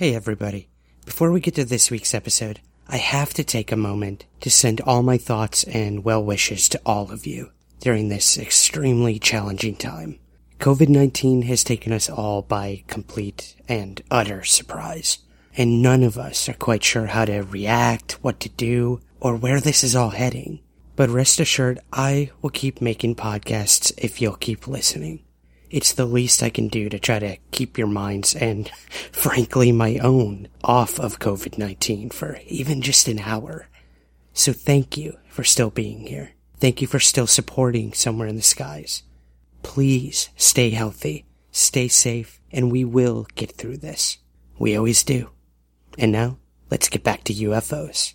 Hey, everybody. Before we get to this week's episode, I have to take a moment to send all my thoughts and well wishes to all of you during this extremely challenging time. COVID 19 has taken us all by complete and utter surprise, and none of us are quite sure how to react, what to do, or where this is all heading. But rest assured, I will keep making podcasts if you'll keep listening. It's the least I can do to try to keep your minds and, frankly, my own off of COVID 19 for even just an hour. So thank you for still being here. Thank you for still supporting Somewhere in the Skies. Please stay healthy, stay safe, and we will get through this. We always do. And now, let's get back to UFOs.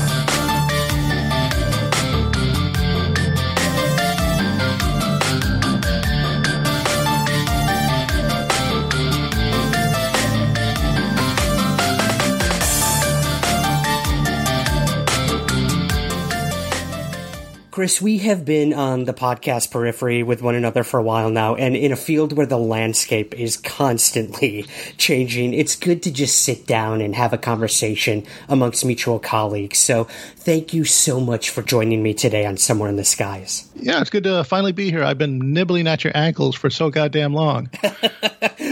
Chris, we have been on the podcast periphery with one another for a while now, and in a field where the landscape is constantly changing, it's good to just sit down and have a conversation amongst mutual colleagues. So, thank you so much for joining me today on Somewhere in the Skies. Yeah, it's good to finally be here. I've been nibbling at your ankles for so goddamn long.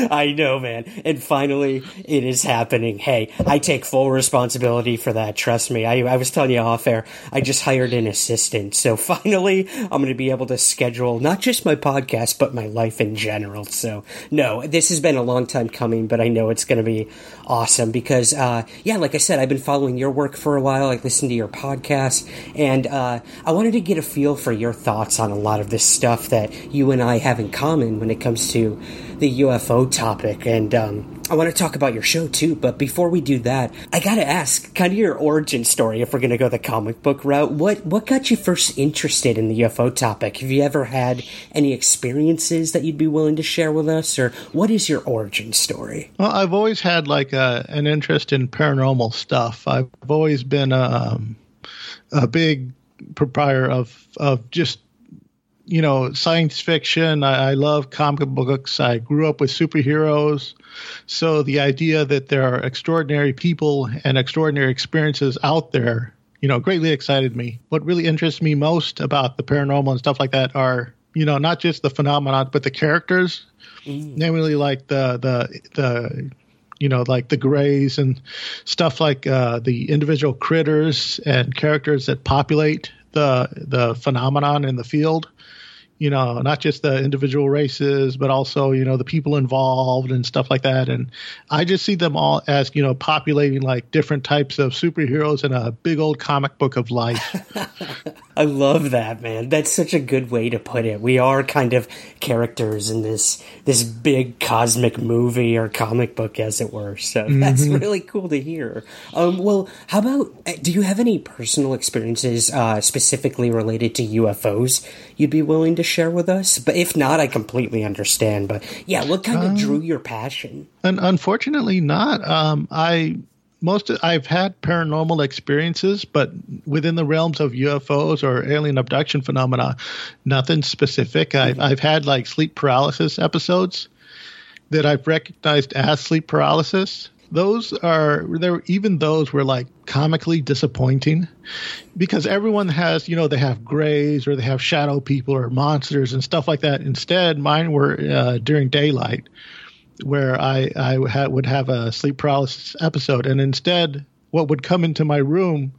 I know, man. And finally, it is happening. Hey, I take full responsibility for that. Trust me. I, I was telling you off air, I just hired an assistant. So finally, I'm going to be able to schedule not just my podcast, but my life in general. So, no, this has been a long time coming, but I know it's going to be awesome because, uh, yeah, like I said, I've been following your work for a while. I listened to your podcast, and uh, I wanted to get a feel for your thoughts on a lot of this stuff that you and I have in common when it comes to the UFO topic. And um, I want to talk about your show too. But before we do that, I got to ask kind of your origin story if we're going to go the comic book route. What, what got you first interested in the UFO topic? Have you ever had any experiences that you'd be willing to share with us? Or what is your origin story? Well, I've always had like a, an interest in paranormal stuff. I've always been um, a big proprietor of, of just you know, science fiction. I, I, love comic books. I grew up with superheroes. So the idea that there are extraordinary people and extraordinary experiences out there, you know, greatly excited me. What really interests me most about the paranormal and stuff like that are, you know, not just the phenomenon, but the characters. Mm. Namely, like the the the you know, like the Greys and stuff like uh, the individual critters and characters that populate the the phenomenon in the field you know, not just the individual races, but also, you know, the people involved and stuff like that. And I just see them all as, you know, populating like different types of superheroes in a big old comic book of life. I love that, man. That's such a good way to put it. We are kind of characters in this this big cosmic movie or comic book, as it were. So mm-hmm. that's really cool to hear. Um, well, how about uh, do you have any personal experiences uh, specifically related to UFOs you'd be willing to share with us? But if not, I completely understand. But yeah, what kind of um, drew your passion? And unfortunately, not. Um, I most of, I've had paranormal experiences, but within the realms of UFOs or alien abduction phenomena, nothing specific. I've mm-hmm. I've had like sleep paralysis episodes that I've recognized as sleep paralysis. Those are there. Even those were like comically disappointing because everyone has you know they have grays or they have shadow people or monsters and stuff like that. Instead, mine were uh, during daylight where I I ha- would have a sleep paralysis episode, and instead, what would come into my room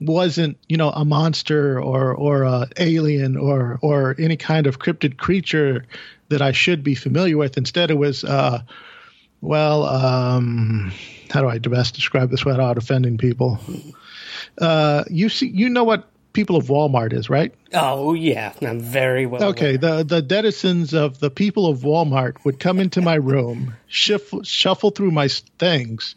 wasn't you know a monster or or a alien or or any kind of cryptid creature that I should be familiar with. Instead, it was uh, well, um, how do I best describe this without offending people? Uh, you see, you know what people of Walmart is, right? Oh yeah, I'm very well. Okay, aware. the the denizens of the people of Walmart would come into my room, shuffle shuffle through my things.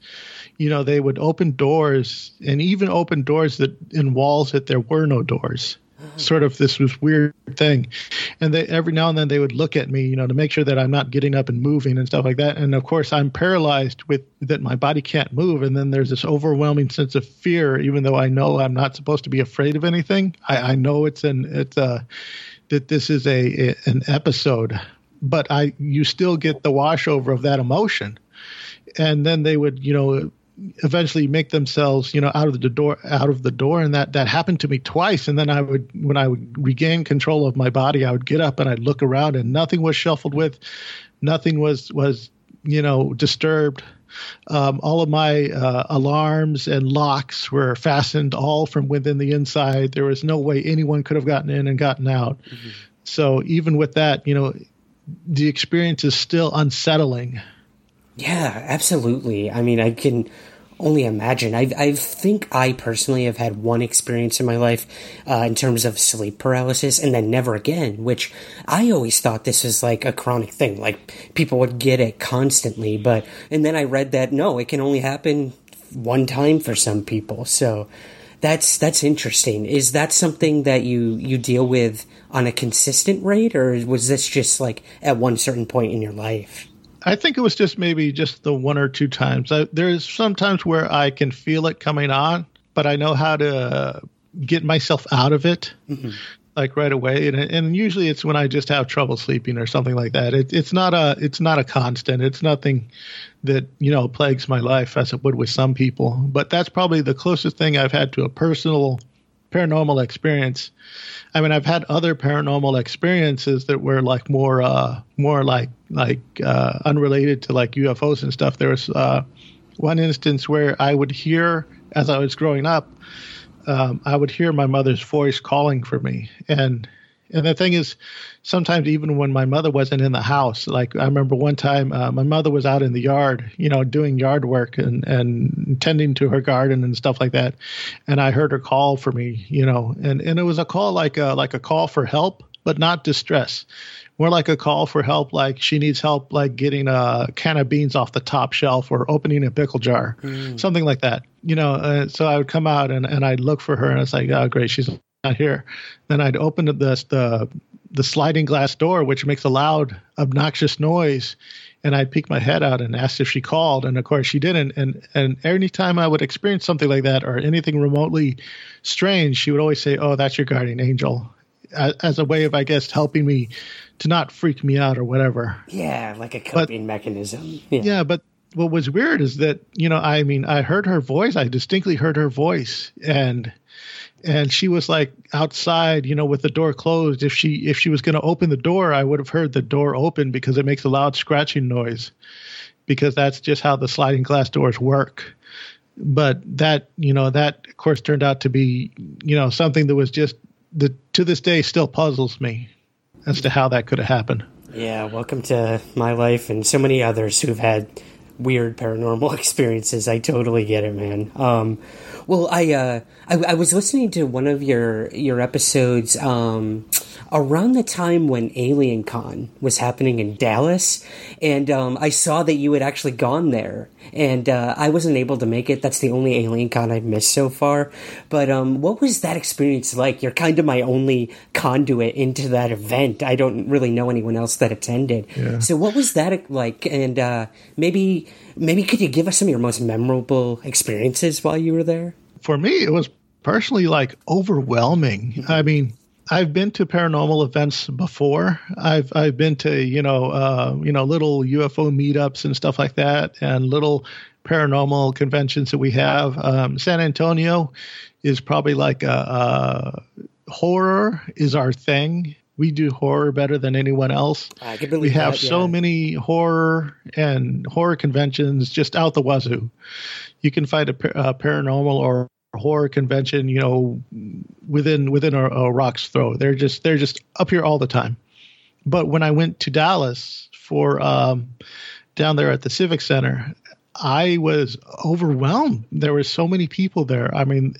You know, they would open doors and even open doors that in walls that there were no doors sort of this was weird thing. And they every now and then they would look at me you know to make sure that i'm not getting up and moving and stuff like that. And of course i'm paralyzed with that my body can't move. And then there's this overwhelming sense of fear even though i know i'm not supposed to be afraid of anything. I, I know it's an it's a that this is a, a an episode but i you still get the washover of that emotion. And then they would you know eventually make themselves you know out of the door out of the door. And that that happened to me twice. And then i would when i would regain control of my body i would get up and i'd look around and nothing was shuffled with nothing was was you know disturbed. Um, all of my uh, alarms and locks were fastened all from within the inside. There was no way anyone could have gotten in and gotten out. Mm-hmm. so even with that you know the experience is still unsettling yeah, absolutely. I mean, I can only imagine. I I think I personally have had one experience in my life uh, in terms of sleep paralysis, and then never again. Which I always thought this was like a chronic thing, like people would get it constantly. But and then I read that no, it can only happen one time for some people. So that's that's interesting. Is that something that you you deal with on a consistent rate, or was this just like at one certain point in your life? I think it was just maybe just the one or two times. I, there's sometimes where I can feel it coming on, but I know how to get myself out of it. Mm-hmm. Like right away, and and usually it's when I just have trouble sleeping or something like that. It, it's not a it's not a constant. It's nothing that you know plagues my life as it would with some people. But that's probably the closest thing I've had to a personal paranormal experience. I mean, I've had other paranormal experiences that were like more, uh, more like like uh, unrelated to like UFOs and stuff. There was uh, one instance where I would hear as I was growing up, um, I would hear my mother's voice calling for me, and and the thing is, sometimes even when my mother wasn't in the house, like I remember one time, uh, my mother was out in the yard, you know, doing yard work and and tending to her garden and stuff like that, and I heard her call for me, you know, and and it was a call like a like a call for help, but not distress, more like a call for help, like she needs help, like getting a can of beans off the top shelf or opening a pickle jar, mm. something like that, you know. Uh, so I would come out and and I'd look for her, and it's like, oh great, she's not here. Then I'd open the, the the sliding glass door, which makes a loud, obnoxious noise, and I peeked my head out and asked if she called, and of course she didn't. And and any time I would experience something like that or anything remotely strange, she would always say, "Oh, that's your guardian angel," as, as a way of, I guess, helping me to not freak me out or whatever. Yeah, like a coping but, mechanism. Yeah. yeah, but what was weird is that you know, I mean, I heard her voice. I distinctly heard her voice, and and she was like outside you know with the door closed. If she if she was going to open the door i would have heard the door open because it makes a loud scratching noise because that's just how the sliding glass doors work. But that you know that of course turned out to be you know something that was just the to this day still puzzles me as to how that could have happened. Yeah welcome to my life and so many others who've had weird paranormal experiences. I totally get it man. Um, well, I, uh, I, I was listening to one of your your episodes um, around the time when Alien Con was happening in Dallas, and um, I saw that you had actually gone there, and uh, I wasn't able to make it. That's the only Alien Con I've missed so far. But um, what was that experience like? You're kind of my only conduit into that event. I don't really know anyone else that attended. Yeah. So what was that like? And uh, maybe maybe could you give us some of your most memorable experiences while you were there? For me, it was personally like overwhelming. I mean, I've been to paranormal events before. I've I've been to you know uh, you know little UFO meetups and stuff like that, and little paranormal conventions that we have. Um, San Antonio is probably like a, a, horror is our thing. We do horror better than anyone else. I can believe we have that, yeah. so many horror and horror conventions just out the wazoo. You can find a, a paranormal or horror convention, you know, within within a, a rock's throw. They're just they're just up here all the time. But when I went to Dallas for um, down there at the Civic Center, I was overwhelmed. There were so many people there. I mean,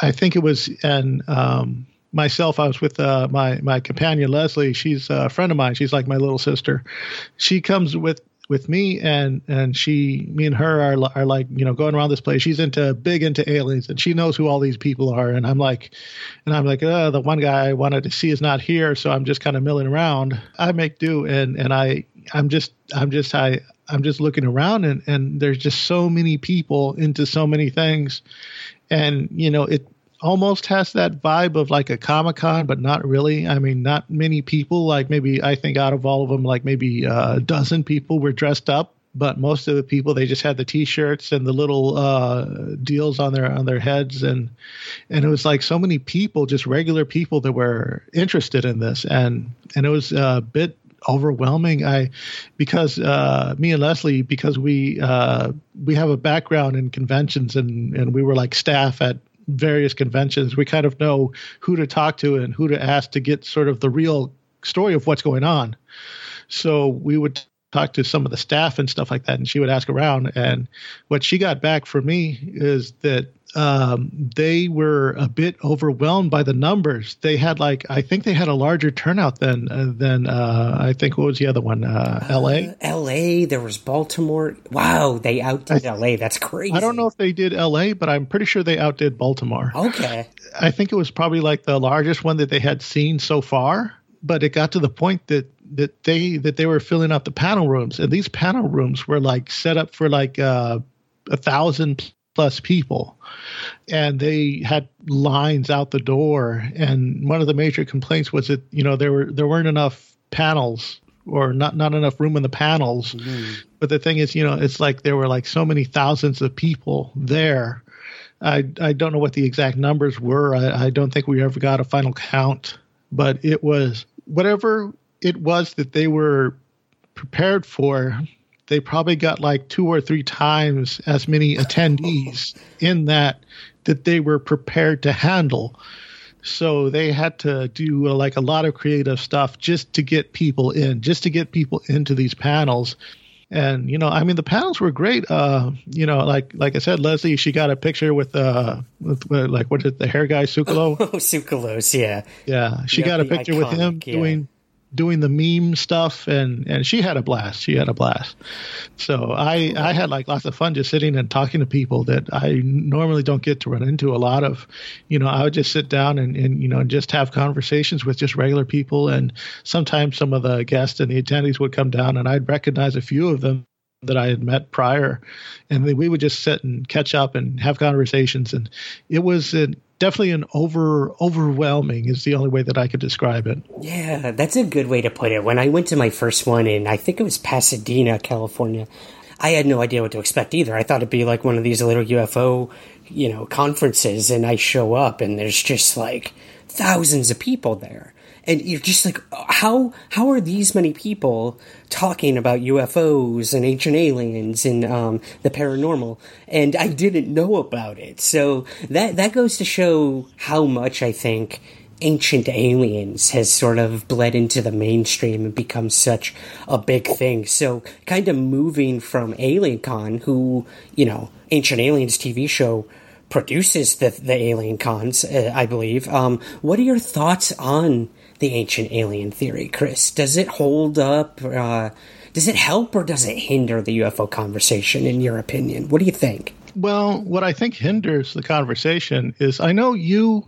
I think it was, and um, myself, I was with uh, my my companion Leslie. She's a friend of mine. She's like my little sister. She comes with with me and and she me and her are are like you know going around this place. She's into big into aliens and she knows who all these people are. And i'm like and i'm like uh the one guy i wanted to see is not here. So i'm just kind of milling around. I make do and and i i'm just i'm just i i'm just looking around and and there's just so many people into so many things. And you know it almost has that vibe of like a Comic Con, but not really. I mean, not many people. Like maybe I think out of all of them, like maybe uh, a dozen people were dressed up. But most of the people, they just had the T-shirts and the little uh, deals on their on their heads, and and it was like so many people, just regular people that were interested in this, and and it was a bit overwhelming. I because uh, me and Leslie because we uh, we have a background in conventions and and we were like staff at various conventions, we kind of know who to talk to and who to ask to get sort of the real story of what's going on. So we would talk to some of the staff and stuff like that, and she would ask around. And what she got back for me is that um, they were a bit overwhelmed by the numbers. They had like I think they had a larger turnout than uh, than uh, I think what was the other one? Uh, L.A. Uh, L.A. There was Baltimore. Wow, they outdid I, L.A. That's crazy. I don't know if they did L.A., but I'm pretty sure they outdid Baltimore. Okay. I think it was probably like the largest one that they had seen so far. But it got to the point that that they that they were filling up the panel rooms, and these panel rooms were like set up for like uh, a thousand plus people. And they had lines out the door. And one of the major complaints was that you know there were there weren't enough panels or not not enough room in the panels. Mm-hmm. but the thing is you know it's like there were like so many thousands of people there. I i don't know what the exact numbers were. I, I don't think we ever got a final count. But it was whatever it was that they were prepared for they probably got like two or three times as many attendees in that that they were prepared to handle. So they had to do uh, like a lot of creative stuff just to get people in, just to get people into these panels. And you know, I mean, the panels were great. Uh, you know, like like I said, Leslie, she got a picture with uh, with, with like what is it, the hair guy Sukalo? Oh, Tsoukalos, yeah, yeah. She got a picture iconic, with him yeah. doing doing the meme stuff and and she had a blast she had a blast so i i had like lots of fun just sitting and talking to people that i normally don't get to run into a lot of you know i would just sit down and and you know just have conversations with just regular people and sometimes some of the guests and the attendees would come down and i'd recognize a few of them that I had met prior, and we would just sit and catch up and have conversations. And it was an, definitely an over overwhelming is the only way that I could describe it. Yeah, that's a good way to put it. When I went to my first one in, I think it was Pasadena, California. I had no idea what to expect either. I thought it'd be like one of these little UFO, you know, conferences, and I show up and there's just like thousands of people there and you're just like how how are these many people talking about UFOs and ancient aliens and um, the paranormal and I didn't know about it so that that goes to show how much I think ancient aliens has sort of bled into the mainstream and become such a big thing so kind of moving from Alien Con who you know ancient aliens TV show produces the the alien cons, uh, I believe. Um, what are your thoughts on the ancient alien theory, Chris? Does it hold up? Uh, does it help or does it hinder the UFO conversation, in your opinion? What do you think? Well, what I think hinders the conversation is I know you,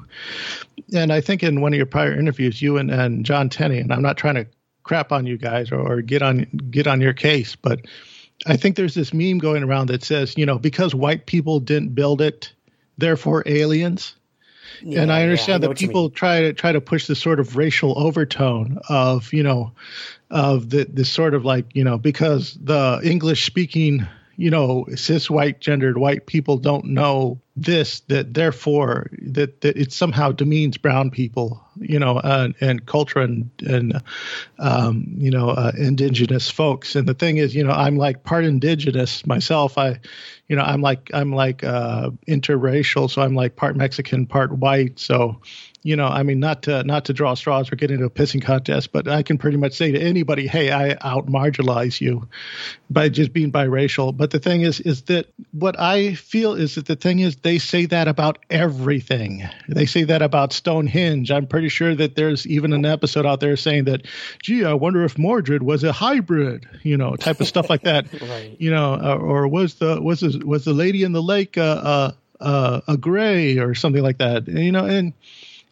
and I think in one of your prior interviews, you and, and John Tenney, and I'm not trying to crap on you guys or, or get on get on your case, but I think there's this meme going around that says, you know, because white people didn't build it, therefore aliens. Yeah, and I understand yeah, I that people try to try to push this sort of racial overtone of you know of the this sort of like you know because the English speaking you know cis white gendered white people don't know this that therefore that, that it somehow demeans brown people you know uh, and culture and and um, you know uh, indigenous folks. And the thing is you know i'm like part indigenous myself. I you know i'm like i'm like uh, interracial. So i'm like part mexican part white. So you know, I mean, not to not to draw straws or get into a pissing contest, but I can pretty much say to anybody, "Hey, I out marginalize you by just being biracial." But the thing is, is that what I feel is that the thing is they say that about everything. They say that about Stonehenge. I'm pretty sure that there's even an episode out there saying that, "Gee, I wonder if Mordred was a hybrid," you know, type of stuff like that. right. You know, uh, or was the was the, was the lady in the lake uh, uh, uh, a gray or something like that? You know, and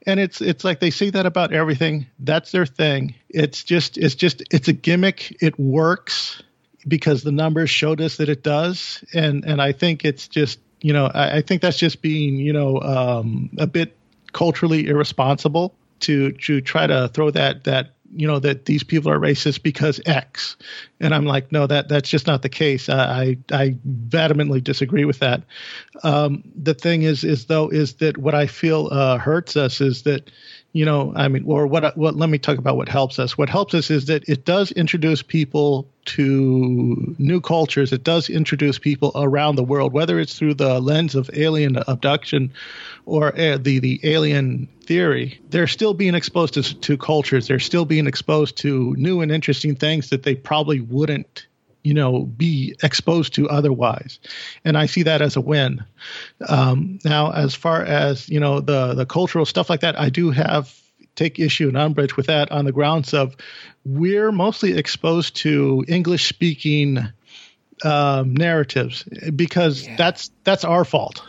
and it's it's like they say that about everything. That's their thing. It's just it's just it's a gimmick. It works because the numbers showed us that it does, and and I think it's just you know I, I think that's just being you know um, a bit culturally irresponsible to to try to throw that that you know that these people are racist because X, and I'm like, no, that that's just not the case. I I vehemently disagree with that. Um, the thing is, is though, is that what I feel uh, hurts us is that you know, I mean, or what, what, let me talk about what helps us. What helps us is that it does introduce people to new cultures. It does introduce people around the world, whether it's through the lens of alien abduction or uh, the, the alien theory. They're still being exposed to, to cultures. They're still being exposed to new and interesting things that they probably wouldn't you know be exposed to otherwise and i see that as a win um, now as far as you know the the cultural stuff like that i do have take issue and umbrage with that on the grounds of we're mostly exposed to english speaking um, narratives because yeah. that's that's our fault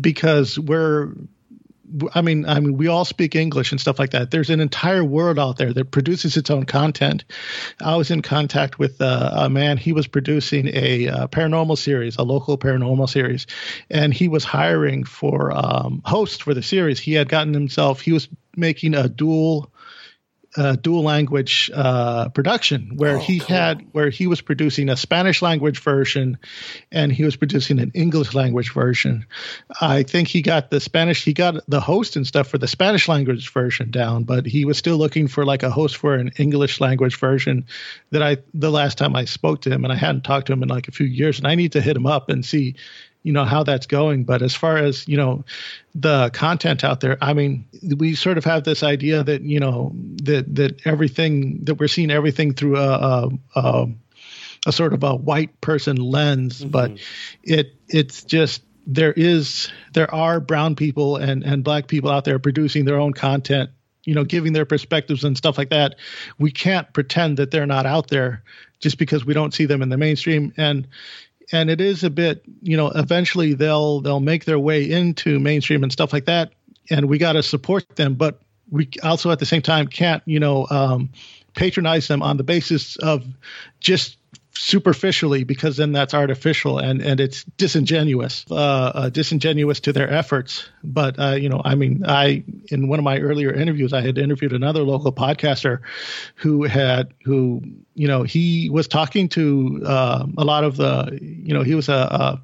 because we're I mean, I mean, we all speak English and stuff like that. There's an entire world out there that produces its own content. I was in contact with uh, a man. He was producing a uh, paranormal series, a local paranormal series, and he was hiring for um, hosts for the series. He had gotten himself. He was making a dual uh, dual language uh, production where oh, he cool. had where he was producing a Spanish language version and he was producing an English language version. I think he got the Spanish he got the host and stuff for the Spanish language version down, but he was still looking for like a host for an English language version that I the last time I spoke to him and I hadn't talked to him in like a few years and I need to hit him up and see you know how that's going. But as far as you know the content out there i mean we sort of have this idea that you know that that everything that we're seeing everything through a, a, a, a sort of a white person lens. Mm-hmm. but it it's just there is there are brown people and and black people out there producing their own content you know giving their perspectives and stuff like that. We can't pretend that they're not out there just because we don't see them in the mainstream. And and it is a bit you know eventually they'll they'll make their way into mainstream and stuff like that and we got to support them but we also at the same time can't you know um, patronize them on the basis of just superficially because then that's artificial and and it's disingenuous uh, uh, disingenuous to their efforts. But uh, you know i mean i in one of my earlier interviews i had interviewed another local podcaster who had who you know he was talking to uh, a lot of the you know he was a, a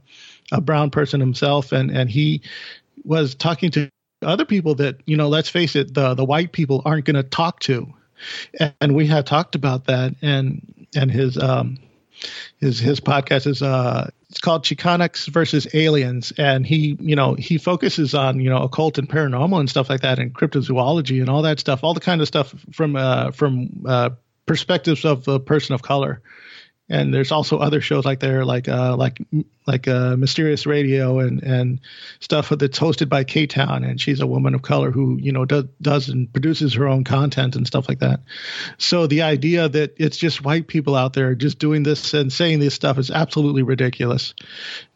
a brown person himself and and he was talking to other people that you know let's face it the the white people aren't going to talk to. And we had talked about that and and his um his his podcast is uh it's called Chicanx versus Aliens, and he you know he focuses on you know occult and paranormal and stuff like that, and cryptozoology and all that stuff, all the kind of stuff from uh, from uh, perspectives of a person of color and there's also other shows like there like uh like like uh mysterious radio and and stuff that's hosted by k-town. And she's a woman of color who you know does does and produces her own content and stuff like that. So the idea that it's just white people out there just doing this and saying this stuff is absolutely ridiculous.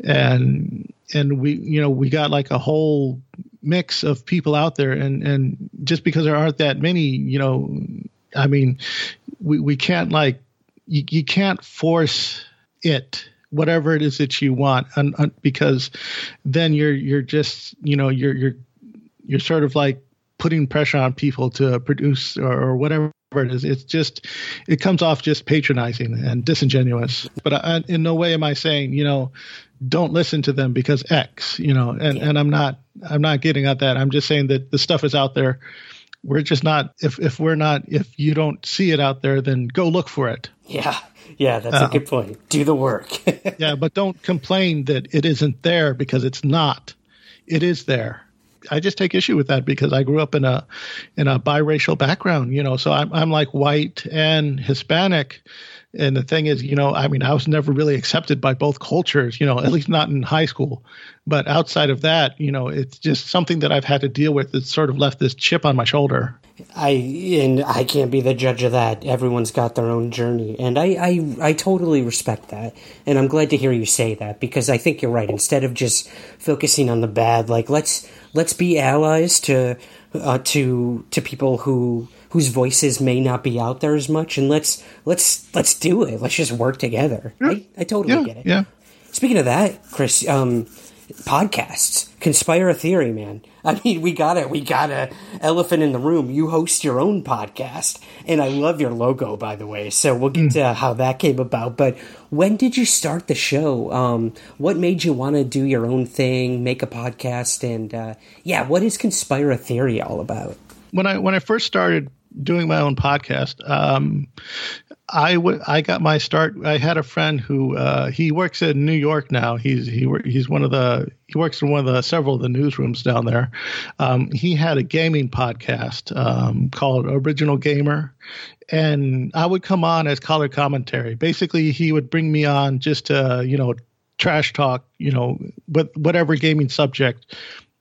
And and we you know we got like a whole mix of people out there. And and just because there aren't that many you know i mean we we can't like you, you can't force it whatever it is that you want and, because then you're you're just you know you're you're you're sort of like putting pressure on people to produce or, or whatever it is. It's just it comes off just patronizing and disingenuous. But I, in no way am i saying you know don't listen to them because x you know and and i'm not i'm not getting at that. I'm just saying that the stuff is out there we're just not if if we're not if you don't see it out there then go look for it. Yeah. Yeah that's uh, a good point. Do the work. yeah but don't complain that it isn't there because it's not. It is there. I just take issue with that because I grew up in a in a biracial background, you know. So I'm I'm like white and Hispanic, and the thing is, you know, I mean, I was never really accepted by both cultures, you know, at least not in high school. But outside of that, you know, it's just something that I've had to deal with. It's sort of left this chip on my shoulder. I and I can't be the judge of that. Everyone's got their own journey, and I, I I totally respect that. And I'm glad to hear you say that because I think you're right. Instead of just focusing on the bad, like let's let's be allies to uh, to to people who whose voices may not be out there as much, and let's let's let's do it. Let's just work together. Yeah. I, I totally yeah, get it. Yeah. Speaking of that, Chris, um, podcasts. Conspire a theory, man. I mean, we got it. We got a elephant in the room. You host your own podcast, and I love your logo, by the way. So we'll get mm. to how that came about. But when did you start the show? Um, what made you want to do your own thing, make a podcast, and uh, yeah, what is Conspire a theory all about? When I when I first started doing my own podcast, um, I, w- I got my start. I had a friend who uh, he works in New York now. He's he he's one of the he works in one of the several of the newsrooms down there. Um, he had a gaming podcast um, called Original Gamer, and I would come on as color commentary. Basically, he would bring me on just to you know trash talk, you know, with whatever gaming subject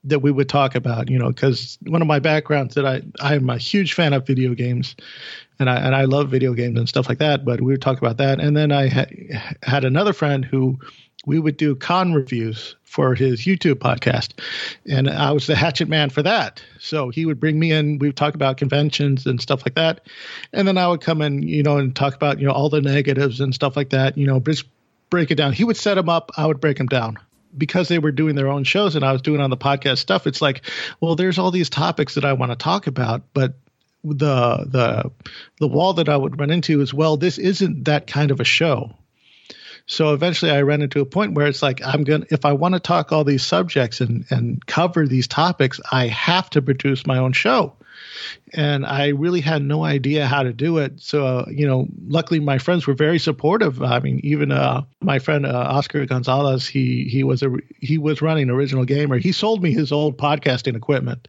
that we would talk about, you know, because one of my backgrounds that I I'm a huge fan of video games, and I and I love video games and stuff like that. But we would talk about that, and then I ha- had another friend who we would do con reviews for his YouTube podcast, and I was the hatchet man for that. So he would bring me in. We would talk about conventions and stuff like that, and then I would come in, you know, and talk about you know all the negatives and stuff like that. You know, just break it down. He would set them up. I would break them down because they were doing their own shows and I was doing on the podcast stuff, it's like, well, there's all these topics that I want to talk about, but the the the wall that I would run into is, well, this isn't that kind of a show. So eventually I ran into a point where it's like I'm going to if I want to talk all these subjects and and cover these topics, I have to produce my own show and I really had no idea how to do it. So, uh, you know, luckily my friends were very supportive. I mean, even uh, my friend uh, Oscar Gonzalez, he he was a he was running Original Gamer. He sold me his old podcasting equipment,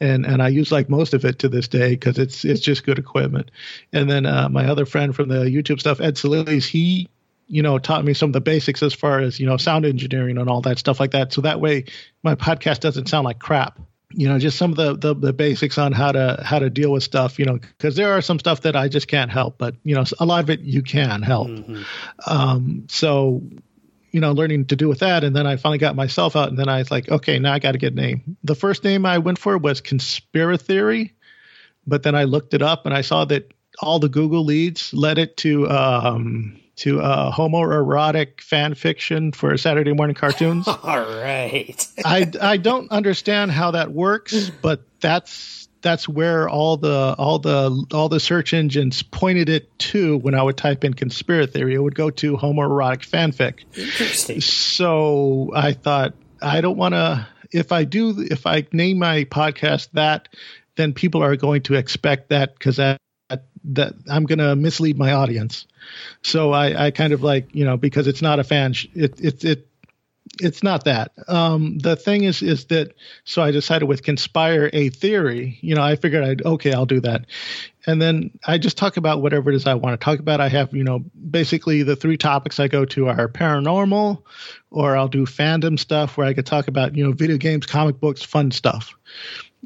and and I use like most of it to this day because it's it's just good equipment. And then uh, my other friend from the YouTube stuff, Ed Salilis, he you know taught me some of the basics as far as you know sound engineering and all that stuff like that so that way my podcast doesn't sound like crap you know just some of the, the, the basics on how to how to deal with stuff you know because there are some stuff that i just can't help but you know a lot of it you can help mm-hmm. um, so you know learning to do with that and then i finally got myself out and then i was like okay now i got to get a name the first name i went for was conspiratheory but then i looked it up and i saw that all the google leads led it to um, to uh, homoerotic fan fiction for Saturday morning cartoons. All right. I I don't understand how that works, but that's that's where all the all the all the search engines pointed it to when I would type in conspiracy theory. It would go to homoerotic fanfic. Interesting. So I thought I don't want to. If I do, if I name my podcast that, then people are going to expect that because that that I'm going to mislead my audience. So I, I kind of like, you know, because it's not a fan, sh- it, it, it, it's not that. Um, the thing is, is that, so I decided with conspire a theory, you know, I figured I'd, okay, I'll do that. And then I just talk about whatever it is I want to talk about. I have, you know, basically the three topics I go to are paranormal, or I'll do fandom stuff where I could talk about, you know, video games, comic books, fun stuff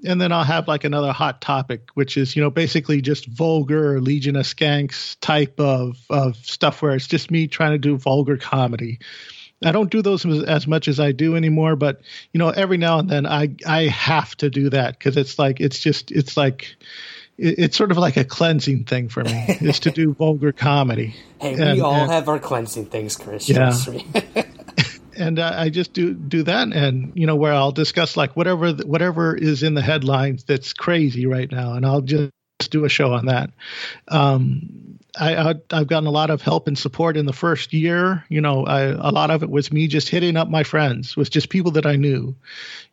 and then I'll have like another hot topic, which is you know basically just vulgar Legion of Skanks type of of stuff where it's just me trying to do vulgar comedy. I don't do those as much as I do anymore, but you know every now and then I I have to do that because it's like it's just it's like it's sort of like a cleansing thing for me is to do vulgar comedy. Hey, and, we all and, have our cleansing things, Chris. Yeah. and uh, I just do do that, and you know where I'll discuss like whatever whatever is in the headlines that's crazy right now, and I'll just do a show on that. Um, I, have gotten a lot of help and support in the first year. You know, I, a lot of it was me just hitting up my friends, was just people that I knew,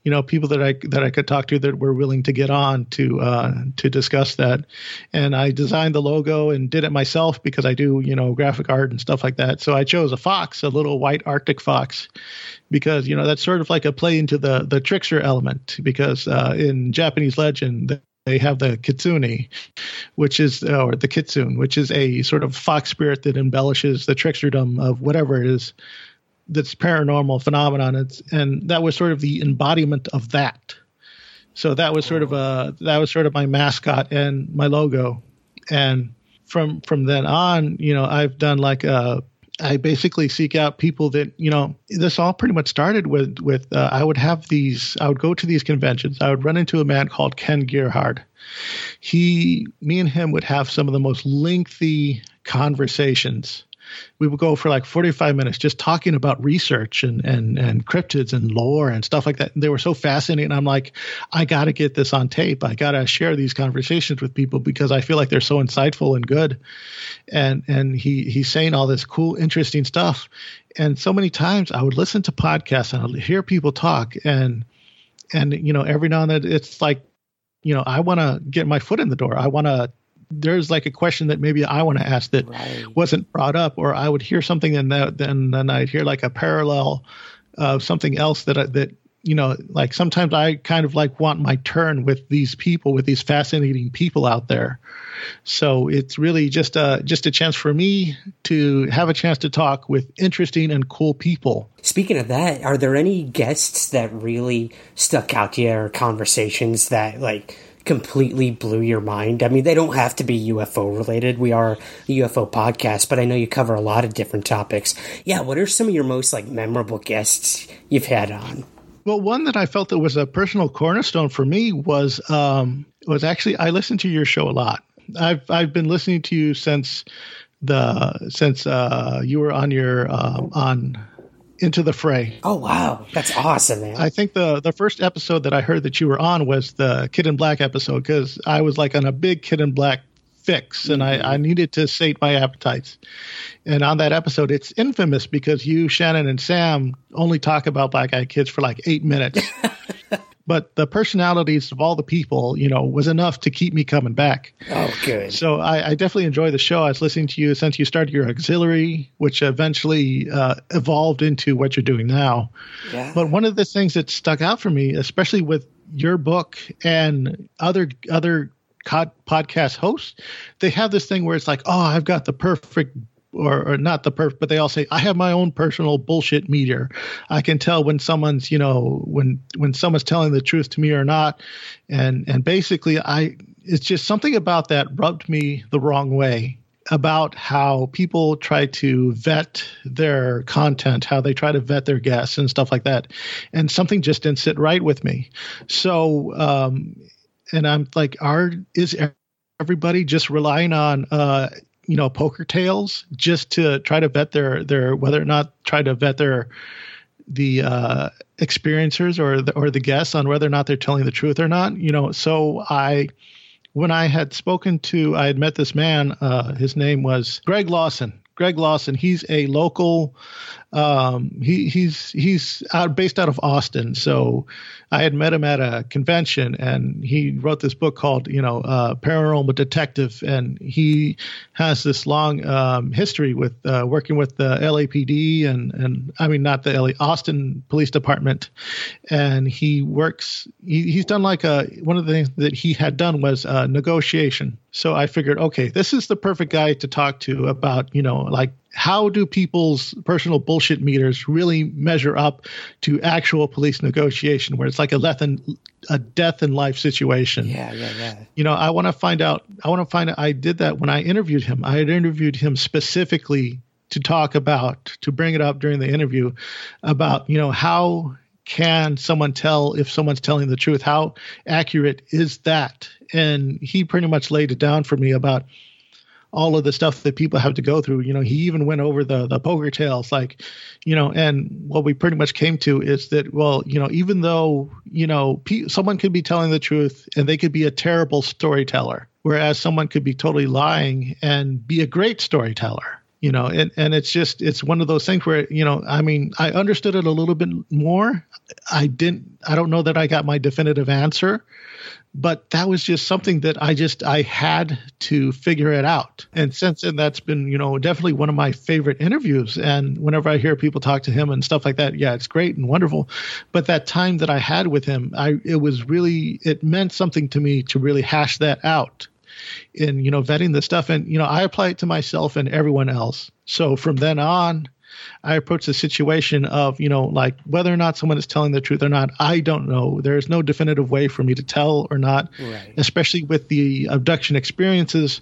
you know, people that I that I could talk to that were willing to get on to uh, to discuss that. And I designed the logo and did it myself because I do, you know, graphic art and stuff like that. So I chose a fox, a little white Arctic fox, because you know that's sort of like a play into the the trickster element. Because uh, in Japanese legend, they have the kitsune, which is or the kitsune, which is a sort of fox spirit that embellishes the tricksterdom of whatever it is that's paranormal phenomenon. It's, and that was sort of the embodiment of that. So that was sort of a that was sort of my mascot and my logo. And from from then on, you know, I've done like a I basically seek out people that you know. This all pretty much started with with uh, I would have these. I would go to these conventions. I would run into a man called Ken Gerhard. He, me, and him would have some of the most lengthy conversations we would go for like 45 minutes just talking about research and and and cryptids and lore and stuff like that. And they were so fascinating. I'm like, I got to get this on tape. I got to share these conversations with people because I feel like they're so insightful and good. And and he he's saying all this cool, interesting stuff. And so many times I would listen to podcasts and I'd hear people talk and and you know every now and then it's like you know i want to get my foot in the door i want to there's like a question that maybe I want to ask that right. wasn't brought up, or I would hear something and then then I'd hear like a parallel of something else that I, that you know like sometimes I kind of like want my turn with these people with these fascinating people out there. So it's really just a just a chance for me to have a chance to talk with interesting and cool people. Speaking of that, are there any guests that really stuck out to you or conversations that like completely blew your mind? I mean, they don't have to be UFO related. We are a UFO podcast, but I know you cover a lot of different topics. Yeah, what are some of your most like memorable guests you've had on? Well, one that I felt that was a personal cornerstone for me was um, was actually I listened to your show a lot. I've I've been listening to you since the since uh, you were on your uh, on into the fray. Oh wow, that's awesome, man! I think the the first episode that I heard that you were on was the Kid in Black episode because I was like on a big Kid in Black fix and I, I needed to sate my appetites. And on that episode, it's infamous because you, Shannon, and Sam only talk about Black Eyed Kids for like eight minutes. but the personalities of all the people, you know, was enough to keep me coming back. Oh, good. So I, I definitely enjoy the show. I was listening to you since you started your auxiliary, which eventually uh, evolved into what you're doing now. Yeah. But one of the things that stuck out for me, especially with your book and other other podcast hosts, they have this thing where it's like, oh, I've got the perfect or, or not the perfect, but they all say I have my own personal bullshit meter. I can tell when someone's, you know, when when someone's telling the truth to me or not, and and basically I it's just something about that rubbed me the wrong way about how people try to vet their content, how they try to vet their guests and stuff like that, and something just didn't sit right with me. So, um, and I'm like, are is everybody just relying on uh, you know poker tails just to try to vet their their whether or not try to vet their the uh, experiencers or the or the guests on whether or not they're telling the truth or not. You know, so I when I had spoken to I had met this man. Uh, his name was Greg Lawson. Greg Lawson. He's a local um, he, he's he's out based out of Austin. So I had met him at a convention, and he wrote this book called you know uh, Paranormal Detective, and he has this long um, history with uh, working with the LAPD and and I mean not the LA Austin Police Department, and he works. He, he's done like a one of the things that he had done was uh, negotiation. So I figured, okay, this is the perfect guy to talk to about you know like how do people's personal bullshit meters really measure up to actual police negotiation where it's like a death and a death and life situation? Yeah yeah yeah. You know i want to find out i want to find out i did that when i interviewed him. I had interviewed him specifically to talk about to bring it up during the interview about you know how can someone tell if someone's telling the truth how accurate is that? And he pretty much laid it down for me about all of the stuff that people have to go through. You know, he even went over the the poker tales, like, you know, and what we pretty much came to is that, well, you know, even though you know pe- someone could be telling the truth and they could be a terrible storyteller, whereas someone could be totally lying and be a great storyteller you know and and it's just it's one of those things where you know i mean i understood it a little bit more i didn't i don't know that i got my definitive answer but that was just something that I just I had to figure it out. And since then that's been, you know, definitely one of my favorite interviews and whenever I hear people talk to him and stuff like that, yeah, it's great and wonderful. But that time that I had with him, I it was really it meant something to me to really hash that out in, you know, vetting the stuff and you know, I apply it to myself and everyone else. So from then on, I approach the situation of, you know, like whether or not someone is telling the truth or not, I don't know. There is no definitive way for me to tell or not, right. especially with the abduction experiences.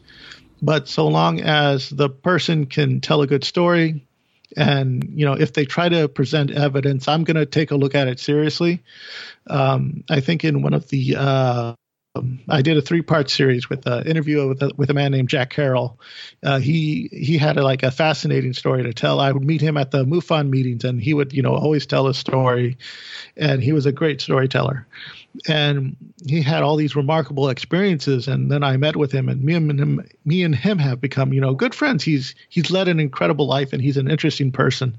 But so long as the person can tell a good story, and you know if they try to present evidence i'm going to take a look at it seriously um, i think in one of the uh, um, I did a three part series with an interview with a, with a man named Jack Carroll. Uh, he he had a, like a fascinating story to tell. I would meet him at the MUFON meetings, and he would you know always tell a story, and he was a great storyteller and he had all these remarkable experiences. And then i met with him and me and him me and him have become you know good friends. He's he's led an incredible life and he's an interesting person.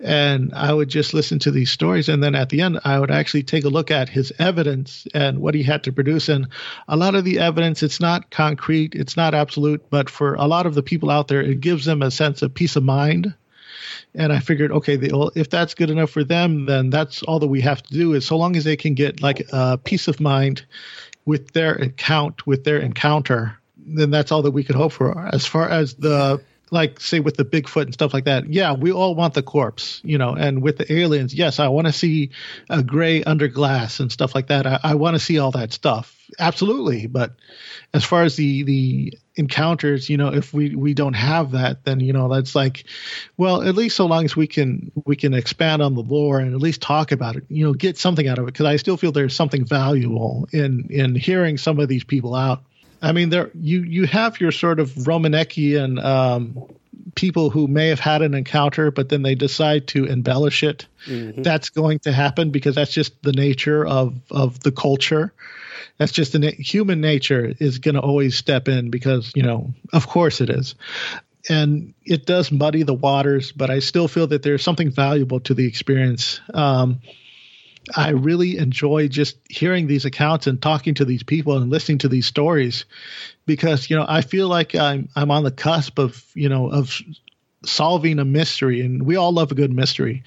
And i would just listen to these stories and then at the end i would actually take a look at his evidence and what he had to produce. And a lot of the evidence it's not concrete it's not absolute but for a lot of the people out there it gives them a sense of peace of mind and I figured, okay, well, if that's good enough for them, then that's all that we have to do is so long as they can get like a peace of mind with their account, with their encounter, then that's all that we could hope for. As far as the like say with the Bigfoot and stuff like that, yeah, we all want the corpse, you know, and with the aliens, yes, I want to see a gray under glass and stuff like that. I, I want to see all that stuff. Absolutely. But as far as the the encounters, you know, if we we don't have that, then you know that's like, well, at least so long as we can we can expand on the lore and at least talk about it, you know, get something out of it. Because I still feel there's something valuable in in hearing some of these people out. I mean, there you you have your sort of Romanekian um, people who may have had an encounter, but then they decide to embellish it. Mm-hmm. That's going to happen because that's just the nature of of the culture. That's just the na- human nature is going to always step in because you know, of course it is. And it does muddy the waters, but I still feel that there's something valuable to the experience. Um, I really enjoy just hearing these accounts and talking to these people and listening to these stories because you know I feel like I'm I'm on the cusp of you know of solving a mystery. And we all love a good mystery.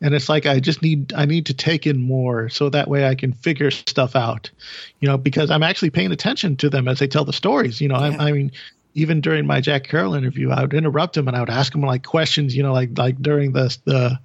And it's like I just need I need to take in more so that way I can figure stuff out you know because I'm actually paying attention to them as they tell the stories. You know yeah. I, I mean even during my Jack Carroll interview I would interrupt him and I would ask him like questions you know like like during the the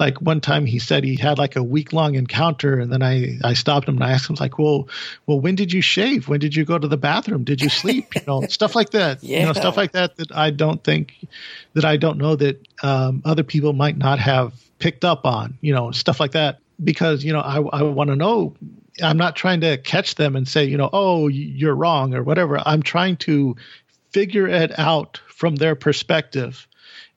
like one time he said he had like a week long encounter and then I, I stopped him and I asked him like, well, well, when did you shave? When did you go to the bathroom? Did you sleep? You know, stuff like that, yeah. you know, stuff like that, that I don't think that I don't know that um, other people might not have picked up on, you know, stuff like that. Because, you know, I, I want to know I'm not trying to catch them and say, you know, oh, you're wrong or whatever. I'm trying to figure it out from their perspective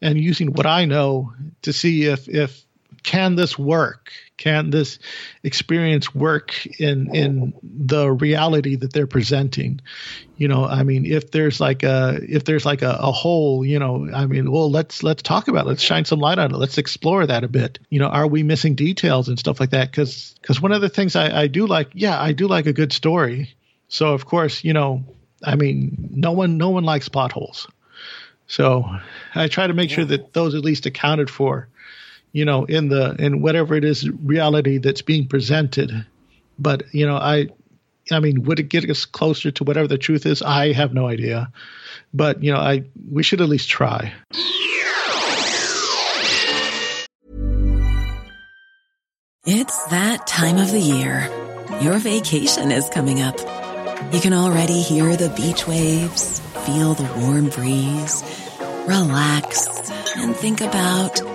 and using what I know to see if if can this work? Can this experience work in in the reality that they're presenting? You know, I mean, if there's like a if there's like a, a hole, you know, I mean, well, let's let's talk about it. Let's shine some light on it. Let's explore that a bit. You know, are we missing details and stuff like that? Because because one of the things I, I do like, yeah, I do like a good story. So of course, you know, I mean, no one no one likes potholes. So I try to make yeah. sure that those at least accounted for you know, in the in whatever it is reality that's being presented. But you know, I, I mean, would it get us closer to whatever the truth is? I have no idea. But you know, I we should at least try. It's that time of the year. Your vacation is coming up. You can already hear the beach waves, feel the warm breeze, relax, and think about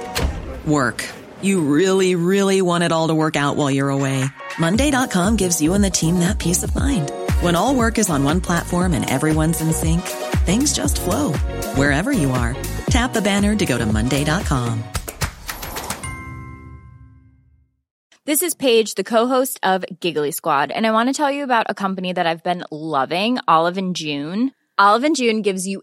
Work. You really, really want it all to work out while you're away. Monday.com gives you and the team that peace of mind. When all work is on one platform and everyone's in sync, things just flow wherever you are. Tap the banner to go to Monday.com. This is Paige, the co-host of Giggly Squad, and I want to tell you about a company that I've been loving, Olive and June. Olive and June gives you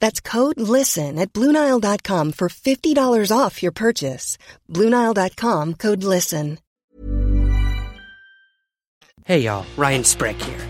That's code LISTEN at Bluenile.com for $50 off your purchase. Bluenile.com code LISTEN. Hey y'all, Ryan Sprague here.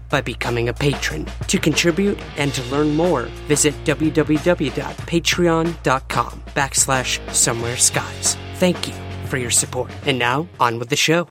by becoming a patron. To contribute and to learn more, visit www.patreon.com backslash somewhere skies. Thank you for your support. And now, on with the show.